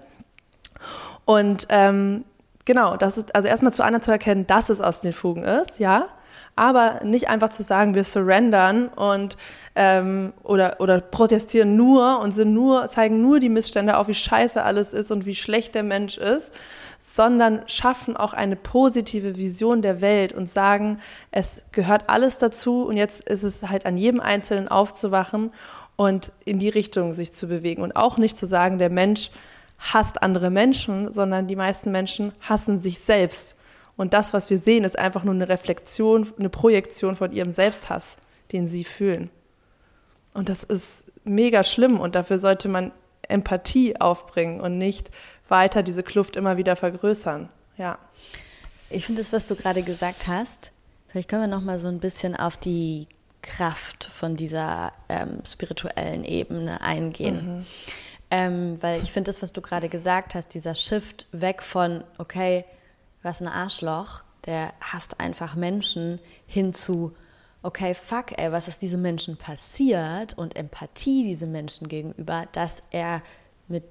S1: Und ähm, genau, das ist also erstmal zu einer zu erkennen, dass es aus den Fugen ist, ja aber nicht einfach zu sagen, wir surrendern und ähm, oder, oder protestieren nur und sind nur, zeigen nur die Missstände auf, wie scheiße alles ist und wie schlecht der Mensch ist, sondern schaffen auch eine positive Vision der Welt und sagen, es gehört alles dazu und jetzt ist es halt an jedem Einzelnen aufzuwachen und in die Richtung sich zu bewegen und auch nicht zu sagen, der Mensch hasst andere Menschen, sondern die meisten Menschen hassen sich selbst und das, was wir sehen, ist einfach nur eine Reflexion, eine Projektion von ihrem Selbsthass, den sie fühlen. Und das ist mega schlimm und dafür sollte man Empathie aufbringen und nicht weiter diese Kluft immer wieder vergrößern. Ja.
S2: Ich finde das, was du gerade gesagt hast, vielleicht können wir noch mal so ein bisschen auf die Kraft von dieser ähm, spirituellen Ebene eingehen. Mhm. Ähm, weil ich finde das, was du gerade gesagt hast, dieser Shift weg von, okay, was ein Arschloch, der hasst einfach Menschen, hin zu, okay, fuck, ey, was ist diesem Menschen passiert und Empathie diesem Menschen gegenüber, dass er mit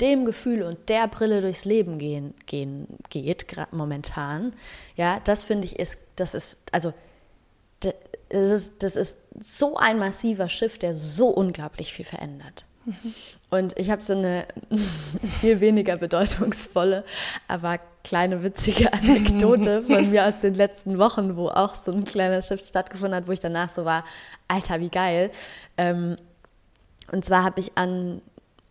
S2: dem Gefühl und der Brille durchs Leben gehen, gehen geht, gerade momentan, ja, das finde ich ist, das ist, also das ist, das ist so ein massiver Shift, der so unglaublich viel verändert. Mhm. Und ich habe so eine viel weniger bedeutungsvolle, aber kleine witzige Anekdote von mir aus den letzten Wochen, wo auch so ein kleiner Shift stattgefunden hat, wo ich danach so war, Alter, wie geil. Ähm, und zwar habe ich an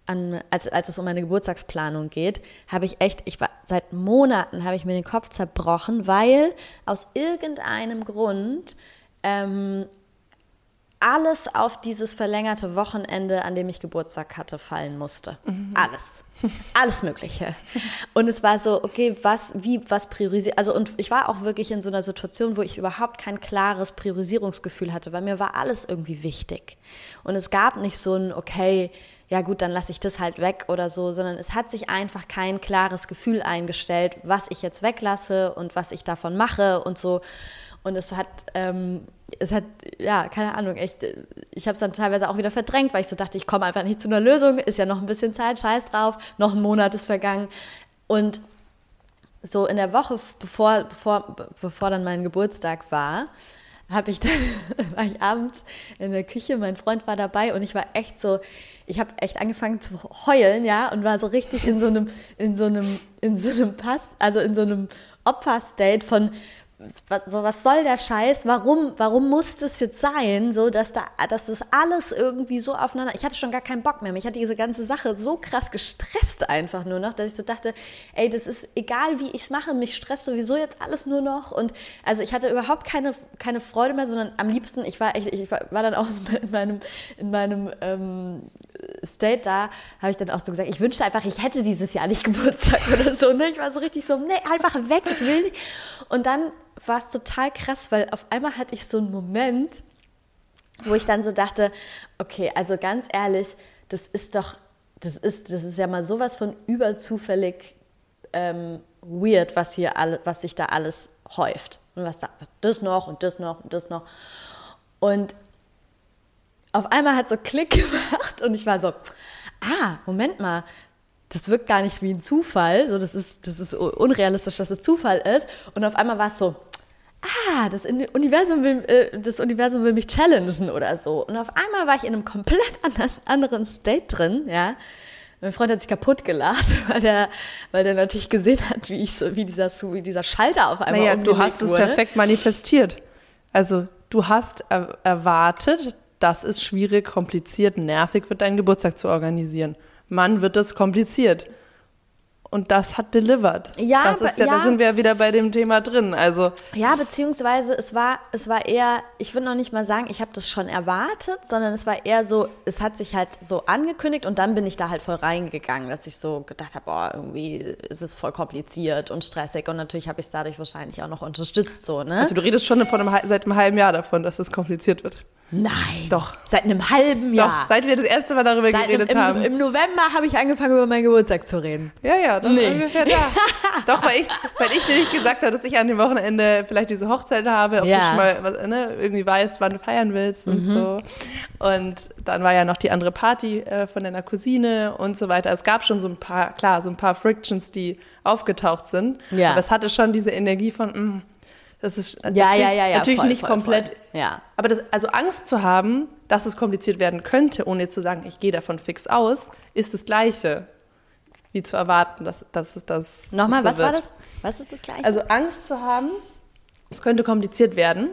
S2: an, als, als es um meine Geburtstagsplanung geht, habe ich echt, ich war seit Monaten habe ich mir den Kopf zerbrochen, weil aus irgendeinem Grund ähm, alles auf dieses verlängerte Wochenende, an dem ich Geburtstag hatte, fallen musste. Mhm. Alles. Alles Mögliche. Und es war so, okay, was, wie, was priorisiert. Also, und ich war auch wirklich in so einer Situation, wo ich überhaupt kein klares Priorisierungsgefühl hatte, weil mir war alles irgendwie wichtig. Und es gab nicht so ein, okay, ja gut, dann lasse ich das halt weg oder so, sondern es hat sich einfach kein klares Gefühl eingestellt, was ich jetzt weglasse und was ich davon mache und so. Und es hat, ähm, es hat, ja, keine Ahnung, echt, ich habe es dann teilweise auch wieder verdrängt, weil ich so dachte, ich komme einfach nicht zu einer Lösung, ist ja noch ein bisschen Zeit, scheiß drauf, noch ein Monat ist vergangen. Und so in der Woche, bevor, bevor, bevor dann mein Geburtstag war, habe ich dann, war ich abends in der Küche, mein Freund war dabei und ich war echt so, ich habe echt angefangen zu heulen, ja, und war so richtig in so einem, in so einem, in so einem Pass, also in so einem Opferstate von, so was soll der Scheiß? Warum, warum muss das jetzt sein, so dass da, dass das alles irgendwie so aufeinander. Ich hatte schon gar keinen Bock mehr. Mich hat diese ganze Sache so krass gestresst einfach nur noch, dass ich so dachte, ey, das ist egal, wie ich es mache, mich stresst sowieso jetzt alles nur noch. Und also ich hatte überhaupt keine, keine Freude mehr, sondern am liebsten, ich war ich war, war dann auch in meinem, in meinem ähm, State da, habe ich dann auch so gesagt, ich wünschte einfach, ich hätte dieses Jahr nicht Geburtstag oder so. Ne? Ich war so richtig so, nee, einfach weg, ich will nicht. Und dann war es total krass, weil auf einmal hatte ich so einen Moment, wo ich dann so dachte, okay, also ganz ehrlich, das ist doch, das ist, das ist ja mal sowas von überzufällig ähm, weird, was hier alle, was sich da alles häuft. Und was da, das noch und das noch und das noch. Und auf einmal hat so Klick gemacht und ich war so, ah, Moment mal, das wirkt gar nicht wie ein Zufall, so das ist, das ist unrealistisch, dass es Zufall ist. Und auf einmal war es so, ah, das Universum will, äh, das Universum will mich challengen oder so. Und auf einmal war ich in einem komplett anders, anderen State drin, ja. Mein Freund hat sich kaputt gelacht, weil der, weil der natürlich gesehen hat, wie ich so, wie dieser, wie dieser Schalter auf einmal naja,
S1: du hast es perfekt manifestiert. Also du hast er erwartet, dass es schwierig, kompliziert, nervig wird, deinen Geburtstag zu organisieren. Mann, wird das kompliziert. Und das hat delivered. Ja, das ist ja, ja, da sind wir ja wieder bei dem Thema drin. Also
S2: ja, beziehungsweise es war, es war eher, ich würde noch nicht mal sagen, ich habe das schon erwartet, sondern es war eher so, es hat sich halt so angekündigt und dann bin ich da halt voll reingegangen, dass ich so gedacht habe, boah, irgendwie ist es voll kompliziert und stressig und natürlich habe ich es dadurch wahrscheinlich auch noch unterstützt so. Ne?
S1: Also du redest schon von einem, seit einem halben Jahr davon, dass es kompliziert wird.
S2: Nein.
S1: Doch.
S2: Seit einem halben Jahr. Doch,
S1: seit wir das erste Mal darüber seit geredet
S2: im,
S1: haben.
S2: Im November habe ich angefangen, über meinen Geburtstag zu reden.
S1: Ja, ja, doch nee. ungefähr da. doch, weil ich, weil ich nämlich gesagt habe, dass ich an dem Wochenende vielleicht diese Hochzeit habe, ob ja. du schon mal was, ne, irgendwie weißt, wann du feiern willst und mhm. so. Und dann war ja noch die andere Party äh, von deiner Cousine und so weiter. Es gab schon so ein paar, klar, so ein paar Frictions, die aufgetaucht sind. Ja. Aber es hatte schon diese Energie von, mh, mm, das ist
S2: ja, natürlich, ja, ja, ja,
S1: natürlich
S2: voll,
S1: nicht
S2: voll,
S1: komplett.
S2: Voll. Ja.
S1: Aber das, also Angst zu haben, dass es kompliziert werden könnte, ohne zu sagen, ich gehe davon fix aus, ist das Gleiche, wie zu erwarten, dass, dass es das.
S2: Nochmal, was
S1: wird.
S2: war das? Was ist das Gleiche?
S1: Also Angst zu haben, es könnte kompliziert werden,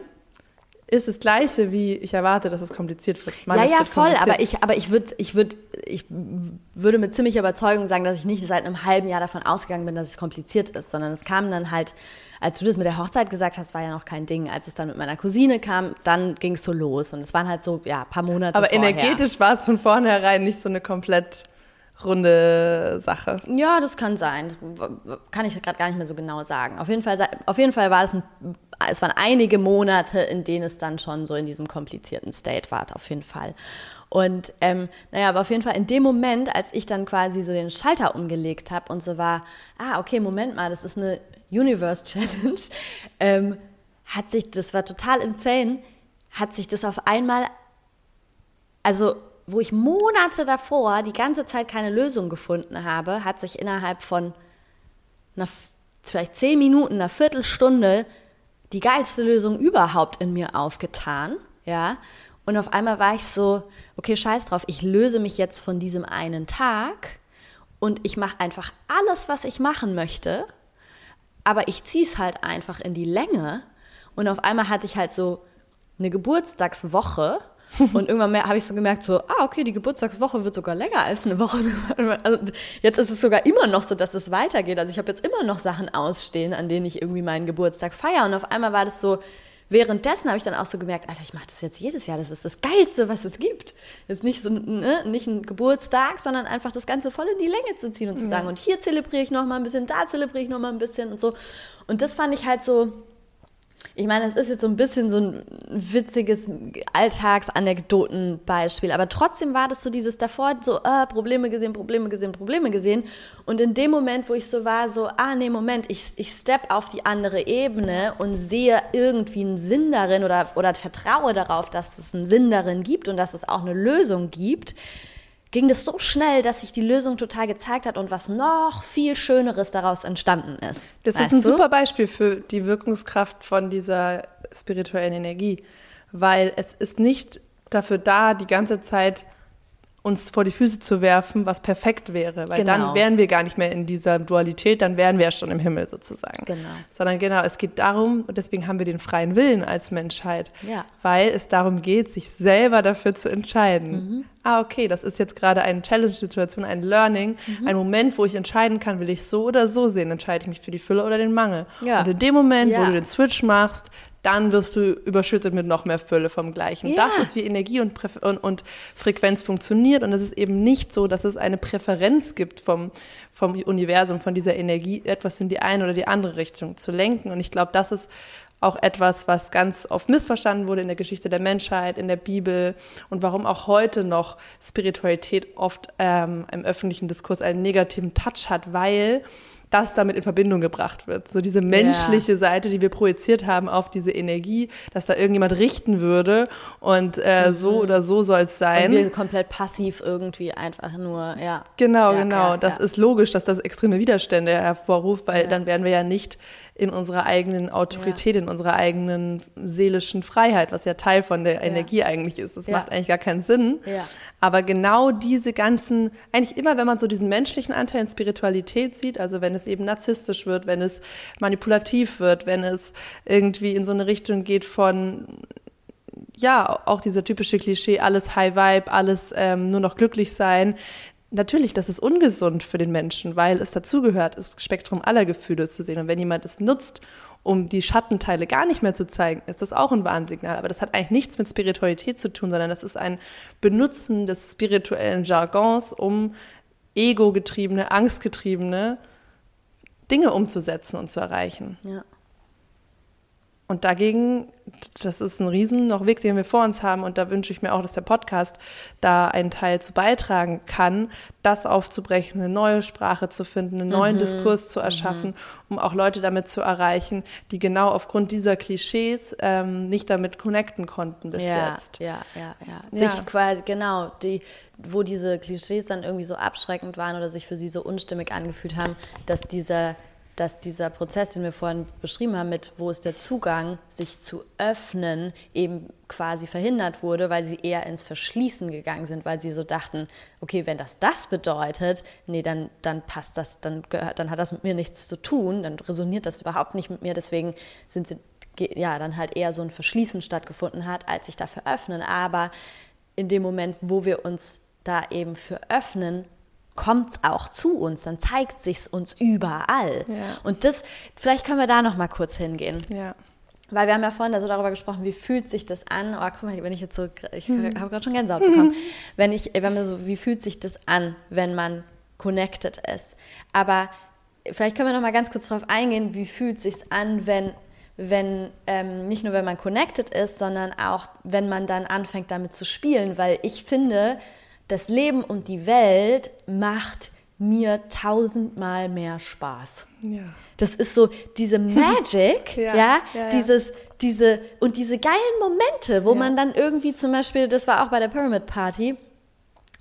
S1: ist das Gleiche, wie ich erwarte, dass es kompliziert wird.
S2: Man, ja, ja, voll, aber ich, aber ich würde, ich würde, ich würde mit ziemlicher Überzeugung sagen, dass ich nicht seit einem halben Jahr davon ausgegangen bin, dass es kompliziert ist, sondern es kam dann halt, als du das mit der Hochzeit gesagt hast, war ja noch kein Ding. Als es dann mit meiner Cousine kam, dann ging es so los und es waren halt so, ja, ein paar Monate
S1: Aber
S2: vorher.
S1: energetisch war es von vornherein nicht so eine komplett runde Sache.
S2: Ja, das kann sein. Kann ich gerade gar nicht mehr so genau sagen. Auf jeden Fall, auf jeden Fall war es ein, es waren einige Monate, in denen es dann schon so in diesem komplizierten State war, auf jeden Fall. Und ähm, naja, aber auf jeden Fall in dem Moment, als ich dann quasi so den Schalter umgelegt habe und so war, ah, okay, Moment mal, das ist eine Universe Challenge, ähm, hat sich, das war total insane, hat sich das auf einmal, also wo ich Monate davor die ganze Zeit keine Lösung gefunden habe, hat sich innerhalb von einer, vielleicht zehn Minuten, einer Viertelstunde die geilste Lösung überhaupt in mir aufgetan, ja. Und auf einmal war ich so, okay, scheiß drauf, ich löse mich jetzt von diesem einen Tag und ich mache einfach alles, was ich machen möchte, aber ich ziehe es halt einfach in die Länge. Und auf einmal hatte ich halt so eine Geburtstagswoche und irgendwann habe ich so gemerkt, so, ah, okay, die Geburtstagswoche wird sogar länger als eine Woche. Also jetzt ist es sogar immer noch so, dass es weitergeht. Also ich habe jetzt immer noch Sachen ausstehen, an denen ich irgendwie meinen Geburtstag feiere. Und auf einmal war das so, währenddessen habe ich dann auch so gemerkt, Alter, ich mache das jetzt jedes Jahr. Das ist das Geilste, was es gibt. Das ist nicht so, ne, nicht ein Geburtstag, sondern einfach das Ganze voll in die Länge zu ziehen und zu sagen, und hier zelebriere ich noch mal ein bisschen, da zelebriere ich noch mal ein bisschen und so. Und das fand ich halt so, ich meine, es ist jetzt so ein bisschen so ein witziges Alltagsanekdotenbeispiel, aber trotzdem war das so dieses davor so äh, Probleme gesehen, Probleme gesehen, Probleme gesehen. Und in dem Moment, wo ich so war, so ah nee Moment, ich ich step auf die andere Ebene und sehe irgendwie einen Sinn darin oder oder vertraue darauf, dass es einen Sinn darin gibt und dass es auch eine Lösung gibt ging das so schnell, dass sich die Lösung total gezeigt hat und was noch viel Schöneres daraus entstanden ist.
S1: Das ist ein du? super Beispiel für die Wirkungskraft von dieser spirituellen Energie, weil es ist nicht dafür da, die ganze Zeit uns vor die Füße zu werfen, was perfekt wäre, weil genau. dann wären wir gar nicht mehr in dieser Dualität, dann wären wir ja schon im Himmel sozusagen. Genau. Sondern genau, es geht darum, und deswegen haben wir den freien Willen als Menschheit, ja. weil es darum geht, sich selber dafür zu entscheiden. Mhm. Ah, okay, das ist jetzt gerade eine Challenge-Situation, ein Learning, mhm. ein Moment, wo ich entscheiden kann, will ich so oder so sehen, entscheide ich mich für die Fülle oder den Mangel. Ja. Und in dem Moment, ja. wo du den Switch machst, dann wirst du überschüttet mit noch mehr Fülle vom Gleichen. Ja. Das ist, wie Energie und, und, und, Frequenz funktioniert. Und es ist eben nicht so, dass es eine Präferenz gibt vom, vom Universum, von dieser Energie, etwas in die eine oder die andere Richtung zu lenken. Und ich glaube, das ist auch etwas, was ganz oft missverstanden wurde in der Geschichte der Menschheit, in der Bibel und warum auch heute noch Spiritualität oft ähm, im öffentlichen Diskurs einen negativen Touch hat, weil das damit in Verbindung gebracht wird. So diese menschliche ja. Seite, die wir projiziert haben auf diese Energie, dass da irgendjemand richten würde und äh, mhm. so oder so soll es sein. Und
S2: wir komplett passiv irgendwie einfach nur, ja.
S1: Genau, ja, genau. Ja, das ist logisch, dass das extreme Widerstände hervorruft, weil dann wären wir ja nicht in unserer eigenen Autorität, ja. in unserer eigenen seelischen Freiheit, was ja Teil von der ja. Energie eigentlich ist. Das ja. macht eigentlich gar keinen Sinn. Aber genau diese ganzen, eigentlich immer, wenn man so diesen menschlichen Anteil in Spiritualität sieht, also wenn es eben narzisstisch wird, wenn es manipulativ wird, wenn es irgendwie in so eine Richtung geht von ja, auch dieser typische Klischee, alles High Vibe, alles ähm, nur noch glücklich sein, natürlich, das ist ungesund für den Menschen, weil es dazugehört, das Spektrum aller Gefühle zu sehen. Und wenn jemand es nutzt, um die Schattenteile gar nicht mehr zu zeigen, ist das auch ein Warnsignal. Aber das hat eigentlich nichts mit Spiritualität zu tun, sondern das ist ein Benutzen des spirituellen Jargons, um ego-getriebene, angstgetriebene Dinge umzusetzen und zu erreichen. Ja. Und dagegen, das ist ein riesen noch Weg, den wir vor uns haben. Und da wünsche ich mir auch, dass der Podcast da einen Teil zu beitragen kann, das aufzubrechen, eine neue Sprache zu finden, einen neuen mhm. Diskurs zu erschaffen, mhm. um auch Leute damit zu erreichen, die genau aufgrund dieser Klischees ähm, nicht damit connecten konnten bis
S2: ja,
S1: jetzt.
S2: Ja, ja, ja. Sich ja. quasi, genau, die, wo diese Klischees dann irgendwie so abschreckend waren oder sich für sie so unstimmig angefühlt haben, dass dieser dass dieser Prozess, den wir vorhin beschrieben haben, mit wo ist der Zugang, sich zu öffnen, eben quasi verhindert wurde, weil sie eher ins Verschließen gegangen sind, weil sie so dachten, okay, wenn das das bedeutet, nee, dann, dann passt das, dann, gehört, dann hat das mit mir nichts zu tun, dann resoniert das überhaupt nicht mit mir, deswegen sind sie, ja, dann halt eher so ein Verschließen stattgefunden hat, als sich dafür öffnen. Aber in dem Moment, wo wir uns da eben für öffnen, kommt es auch zu uns, dann zeigt sich uns überall. Ja. Und das, vielleicht können wir da noch mal kurz hingehen.
S1: Ja.
S2: weil wir haben ja vorhin so darüber gesprochen, wie fühlt sich das an? Oh, guck mal, wenn ich jetzt so, ich hm. habe gerade schon Gänsehaut bekommen. Wenn ich, wenn wir so, wie fühlt sich das an, wenn man connected ist? Aber vielleicht können wir noch mal ganz kurz darauf eingehen, wie fühlt sich an, wenn wenn ähm, nicht nur wenn man connected ist, sondern auch wenn man dann anfängt damit zu spielen, weil ich finde, das Leben und die Welt macht mir tausendmal mehr Spaß. Ja. Das ist so diese Magic, ja, ja, ja, dieses, diese und diese geilen Momente, wo man dann irgendwie zum Beispiel, das war auch bei der Pyramid Party,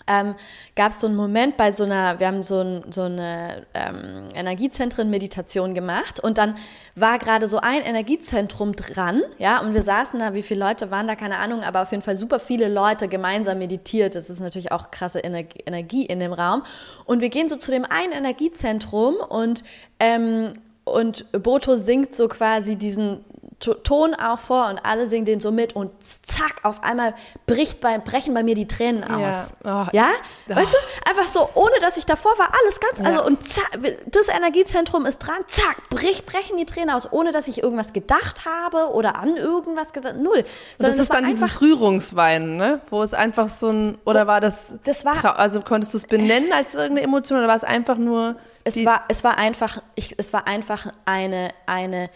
S2: ähm, gab es so einen Moment bei so einer, wir haben so, ein, so eine ähm, Energiezentren-Meditation gemacht und dann war gerade so ein Energiezentrum dran, ja, und wir saßen da, wie viele Leute waren da, keine Ahnung, aber auf jeden Fall super viele Leute gemeinsam meditiert. Das ist natürlich auch krasse Energie, Energie in dem Raum. Und wir gehen so zu dem einen Energiezentrum und ähm, und Boto singt so quasi diesen Ton auch vor und alle singen den so mit und zack, auf einmal bricht bei, brechen bei mir die Tränen aus. Ja? Oh. ja? Oh. Weißt du? Einfach so, ohne dass ich davor war, alles ganz, ja. also und zack, das Energiezentrum ist dran, zack, brich, brechen die Tränen aus, ohne dass ich irgendwas gedacht habe oder an irgendwas gedacht, null.
S1: Sondern das ist dann dieses Rührungsweinen, ne? Wo es einfach so ein, oder war das,
S2: das war,
S1: also konntest du es benennen als irgendeine Emotion oder war es einfach nur
S2: es war, es war einfach, ich, es war einfach eine, eine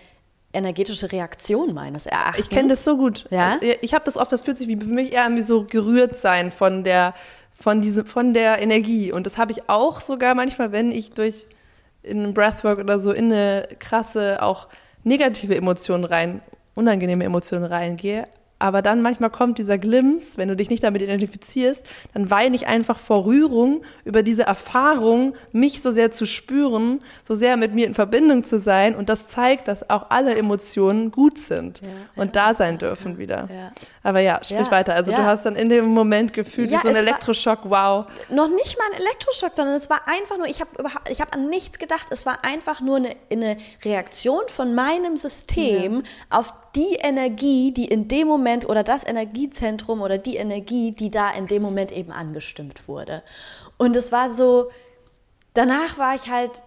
S2: energetische Reaktion meines Erachtens.
S1: Ich kenne das so gut. Ja? Also, ich habe das oft, das fühlt sich wie für mich eher wie so gerührt sein von der, von, diese, von der Energie. Und das habe ich auch sogar manchmal, wenn ich durch in Breathwork oder so in eine krasse, auch negative Emotionen rein, unangenehme Emotionen reingehe aber dann manchmal kommt dieser Glimpse, wenn du dich nicht damit identifizierst, dann weine ich einfach vor Rührung über diese Erfahrung, mich so sehr zu spüren, so sehr mit mir in Verbindung zu sein. Und das zeigt, dass auch alle Emotionen gut sind ja, und ja, da sein dürfen ja, wieder. Aber ja, sprich weiter. Also du hast dann in dem Moment gefühlt so ein Elektroschock, wow.
S2: Noch nicht mal ein Elektroschock, sondern es war einfach nur, ich habe ich hab an nichts gedacht, es war einfach nur eine, eine Reaktion von meinem System auf die Energie, die in dem Moment oder das Energiezentrum oder die Energie, die da in dem Moment eben angestimmt wurde. Und es war so, danach war ich halt,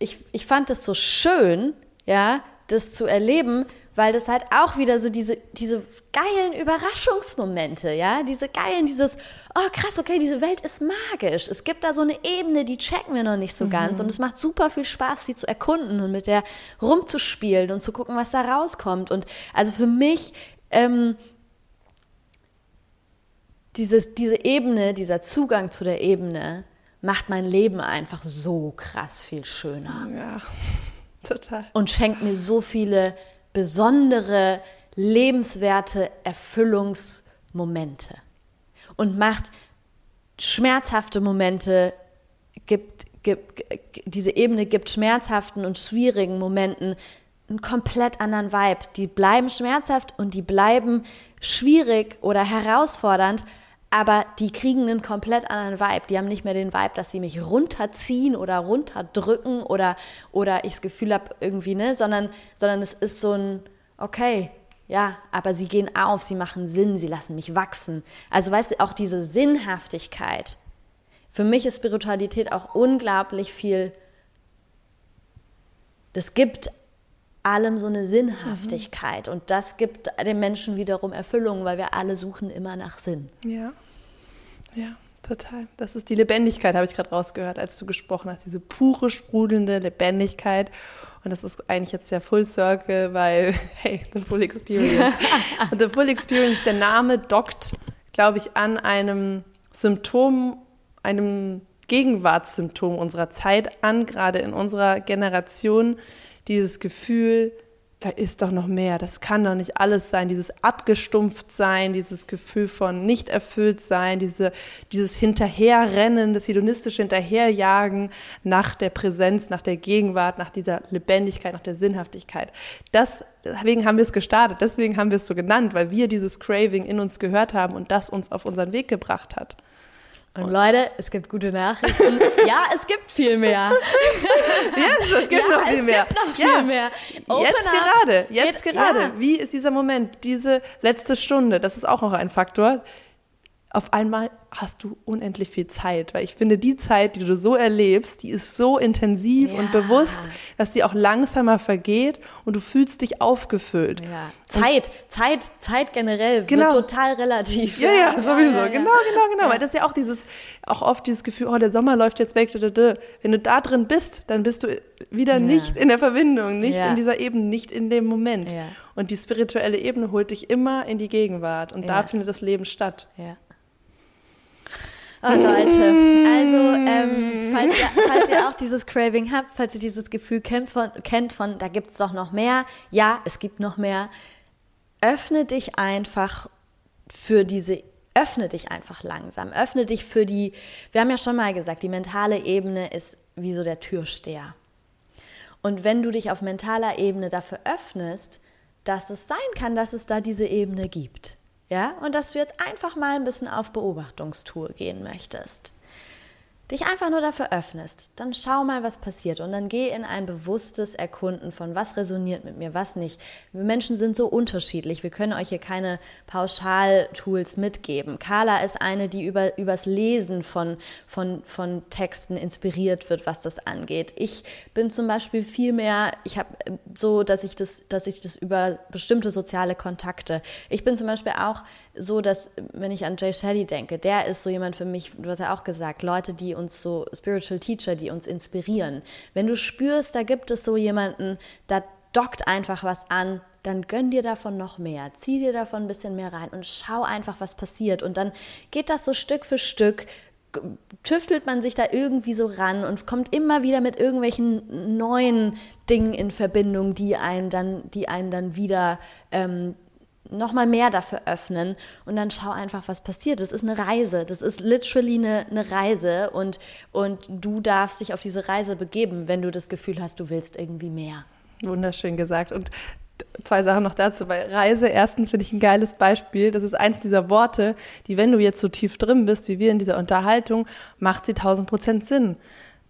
S2: ich, ich fand es so schön, ja, das zu erleben, weil das halt auch wieder so diese, diese geilen Überraschungsmomente, ja, diese geilen, dieses, oh krass, okay, diese Welt ist magisch. Es gibt da so eine Ebene, die checken wir noch nicht so mhm. ganz und es macht super viel Spaß, sie zu erkunden und mit der rumzuspielen und zu gucken, was da rauskommt. Und also für mich, ähm, dieses, diese Ebene, dieser Zugang zu der Ebene macht mein Leben einfach so krass viel schöner.
S1: Ja, total.
S2: Und schenkt mir so viele besondere lebenswerte Erfüllungsmomente und macht schmerzhafte Momente, gibt, gibt, diese Ebene gibt schmerzhaften und schwierigen Momenten einen komplett anderen Vibe. Die bleiben schmerzhaft und die bleiben schwierig oder herausfordernd, aber die kriegen einen komplett anderen Vibe. Die haben nicht mehr den Vibe, dass sie mich runterziehen oder runterdrücken oder, oder ich das Gefühl habe irgendwie, ne, sondern, sondern es ist so ein, okay, ja, aber sie gehen auf, sie machen Sinn, sie lassen mich wachsen. Also weißt du, auch diese Sinnhaftigkeit. Für mich ist Spiritualität auch unglaublich viel, das gibt allem so eine Sinnhaftigkeit mhm. und das gibt den Menschen wiederum Erfüllung, weil wir alle suchen immer nach Sinn.
S1: Ja, ja, total. Das ist die Lebendigkeit, habe ich gerade rausgehört, als du gesprochen hast, diese pure, sprudelnde Lebendigkeit und das ist eigentlich jetzt ja Full Circle, weil, hey, The Full Experience. und The Full Experience, der Name dockt, glaube ich, an einem Symptom, einem Gegenwartssymptom unserer Zeit an, gerade in unserer Generation, dieses Gefühl, da ist doch noch mehr, das kann doch nicht alles sein, dieses abgestumpft sein, dieses Gefühl von nicht erfüllt sein, diese, dieses Hinterherrennen, das hedonistische Hinterherjagen nach der Präsenz, nach der Gegenwart, nach dieser Lebendigkeit, nach der Sinnhaftigkeit. Das, deswegen haben wir es gestartet, deswegen haben wir es so genannt, weil wir dieses Craving in uns gehört haben und das uns auf unseren Weg gebracht hat.
S2: Und Leute, es gibt gute Nachrichten. ja, es gibt viel mehr.
S1: yes, es gibt ja, noch viel mehr.
S2: Noch viel ja. mehr.
S1: Open jetzt up. gerade, jetzt Geht, gerade. Ja. Wie ist dieser Moment, diese letzte Stunde? Das ist auch noch ein Faktor. Auf einmal hast du unendlich viel Zeit, weil ich finde, die Zeit, die du so erlebst, die ist so intensiv ja. und bewusst, dass die auch langsamer vergeht und du fühlst dich aufgefüllt.
S2: Ja. Zeit, Zeit, Zeit generell
S1: genau.
S2: wird total relativ.
S1: Ja, ja, sowieso. Ja, genau, genau, genau. Weil das ist ja auch dieses, auch oft dieses Gefühl, oh, der Sommer läuft jetzt weg. Wenn du da drin bist, dann bist du wieder nicht in der Verbindung, nicht in dieser Ebene, nicht in dem Moment. Und die spirituelle Ebene holt dich immer in die Gegenwart und da findet das Leben statt.
S2: Ja. Oh Leute, also ähm, falls, ihr, falls, ihr, auch dieses Craving habt, falls ihr dieses Gefühl kennt von, kennt von da gibt es doch noch mehr, ja, es gibt noch mehr, öffne dich einfach für diese, öffne dich einfach langsam, öffne dich für die, wir haben ja schon mal gesagt, die mentale Ebene ist wie so der Türsteher. Und wenn du dich auf mentaler Ebene dafür öffnest, dass es sein kann, dass es da diese Ebene gibt. Ja, und dass du jetzt einfach mal ein bisschen auf Beobachtungstour gehen möchtest dich einfach nur dafür öffnest, dann schau mal, was passiert und dann geh in ein bewusstes Erkunden von, was resoniert mit mir, was nicht. Wir Menschen sind so unterschiedlich, wir können euch hier keine Pauschaltools mitgeben. Carla ist eine, die über, übers Lesen von, von, von Texten inspiriert wird, was das angeht. Ich bin zum Beispiel viel mehr, ich habe äh, so, dass ich das, dass ich das über bestimmte soziale Kontakte. Ich bin zum Beispiel auch so, dass, wenn ich an Jay Shelley denke, der ist so jemand für mich, du hast ja auch gesagt, Leute, die uns so, Spiritual Teacher, die uns inspirieren. Wenn du spürst, da gibt es so jemanden, da dockt einfach was an, dann gönn dir davon noch mehr, zieh dir davon ein bisschen mehr rein und schau einfach, was passiert. Und dann geht das so Stück für Stück, tüftelt man sich da irgendwie so ran und kommt immer wieder mit irgendwelchen neuen Dingen in Verbindung, die einen dann, die einen dann wieder ähm, nochmal mehr dafür öffnen und dann schau einfach, was passiert. Das ist eine Reise. Das ist literally eine, eine Reise und, und du darfst dich auf diese Reise begeben, wenn du das Gefühl hast, du willst irgendwie mehr.
S1: Wunderschön gesagt. Und zwei Sachen noch dazu. Bei Reise, erstens finde ich ein geiles Beispiel. Das ist eins dieser Worte, die, wenn du jetzt so tief drin bist, wie wir in dieser Unterhaltung, macht sie tausend Prozent Sinn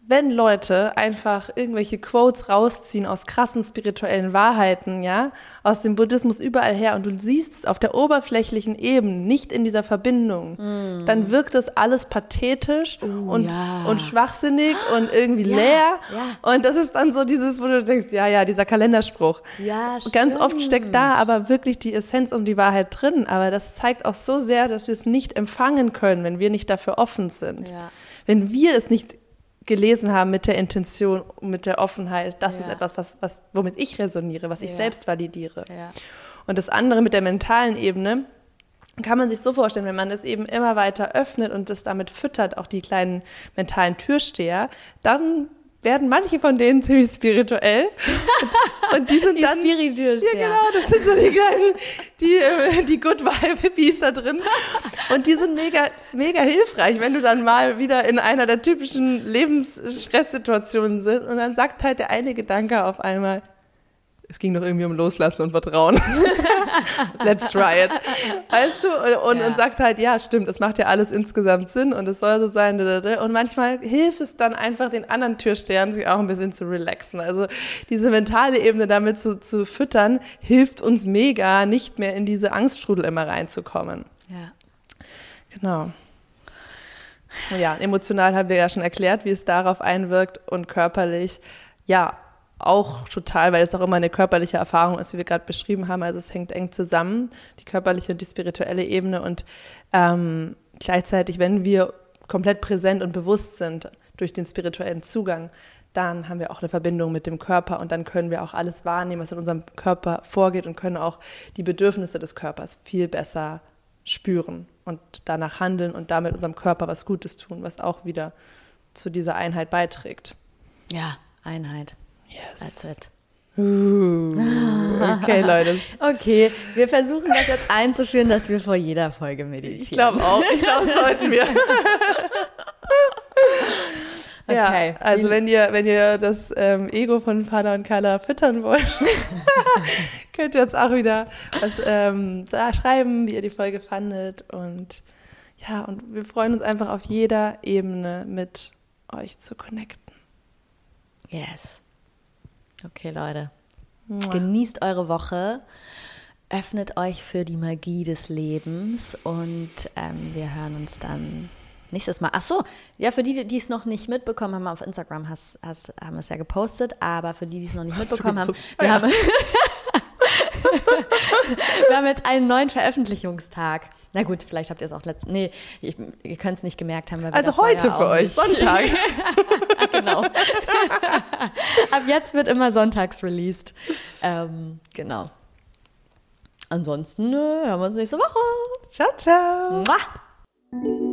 S1: wenn Leute einfach irgendwelche Quotes rausziehen aus krassen spirituellen Wahrheiten, ja, aus dem Buddhismus überall her und du siehst es auf der oberflächlichen Ebene, nicht in dieser Verbindung, mm. dann wirkt das alles pathetisch uh, und, ja. und schwachsinnig und irgendwie ja, leer. Ja. Und das ist dann so dieses, wo du denkst, ja, ja, dieser Kalenderspruch.
S2: Ja, stimmt.
S1: Ganz oft steckt da aber wirklich die Essenz und die Wahrheit drin, aber das zeigt auch so sehr, dass wir es nicht empfangen können, wenn wir nicht dafür offen sind. Wenn wir es nicht gelesen haben mit der Intention, mit der Offenheit, das ja. ist etwas, was, was, womit ich resoniere, was ich ja. selbst validiere. Ja. Und das andere mit der mentalen Ebene kann man sich so vorstellen, wenn man es eben immer weiter öffnet und das damit füttert, auch die kleinen mentalen Türsteher, dann werden manche von denen ziemlich spirituell.
S2: Und, die sind
S1: die
S2: dann. Spirituös,
S1: ja, genau, das sind so die kleinen, die, äh, die Good Vibe-Hippies da drin. Und die sind mega, mega hilfreich, wenn du dann mal wieder in einer der typischen Lebensstresssituationen sind und dann sagt halt der eine Gedanke auf einmal, es ging doch irgendwie um Loslassen und Vertrauen. Let's try it. Weißt du? Und, ja. und, sagt halt, ja, stimmt, es macht ja alles insgesamt Sinn und es soll so sein. Und manchmal hilft es dann einfach den anderen Türstern, sich auch ein bisschen zu relaxen. Also diese mentale Ebene damit zu, zu füttern, hilft uns mega, nicht mehr in diese Angststrudel immer reinzukommen.
S2: Ja.
S1: Genau. Ja, emotional haben wir ja schon erklärt, wie es darauf einwirkt und körperlich, ja, auch total, weil es auch immer eine körperliche Erfahrung ist, wie wir gerade beschrieben haben. Also es hängt eng zusammen, die körperliche und die spirituelle Ebene. Und ähm, gleichzeitig, wenn wir komplett präsent und bewusst sind durch den spirituellen Zugang, dann haben wir auch eine Verbindung mit dem Körper und dann können wir auch alles wahrnehmen, was in unserem Körper vorgeht und können auch die Bedürfnisse des Körpers viel besser spüren und danach handeln und damit unserem Körper was Gutes tun, was auch wieder zu dieser Einheit beiträgt.
S2: Ja, Einheit.
S1: Yes.
S2: That's it.
S1: okay, Leute.
S2: Okay, wir versuchen das jetzt einzuführen, dass wir vor jeder Folge meditieren.
S1: Ich glaube auch. Ich glaube, sollten wir. okay. Ja, also wenn ihr, wenn ihr das ähm, Ego von Fana und Carla füttern wollt, könnt ihr jetzt auch wieder was ähm, da schreiben, wie ihr die Folge fandet. Und ja, und wir freuen uns einfach auf jeder Ebene mit euch zu connecten.
S2: Yes. Okay, Leute. Genießt eure Woche. öffnet euch für die Magie des Lebens und ähm, wir hören uns dann nächstes Mal. Ach so, ja, für die, die es noch nicht mitbekommen haben, auf Instagram hast, hast, haben wir es ja gepostet, aber für die, die es noch nicht hast mitbekommen haben, wir ja. haben wir haben jetzt einen neuen Veröffentlichungstag. Na gut, vielleicht habt ihr es auch letzten. Nee, ich, ihr könnt es nicht gemerkt haben.
S1: also heute für euch, Sonntag.
S2: genau. Ab jetzt wird immer sonntags released. Ähm, genau. Ansonsten äh, hören wir uns nächste Woche.
S1: Ciao, ciao. Mua.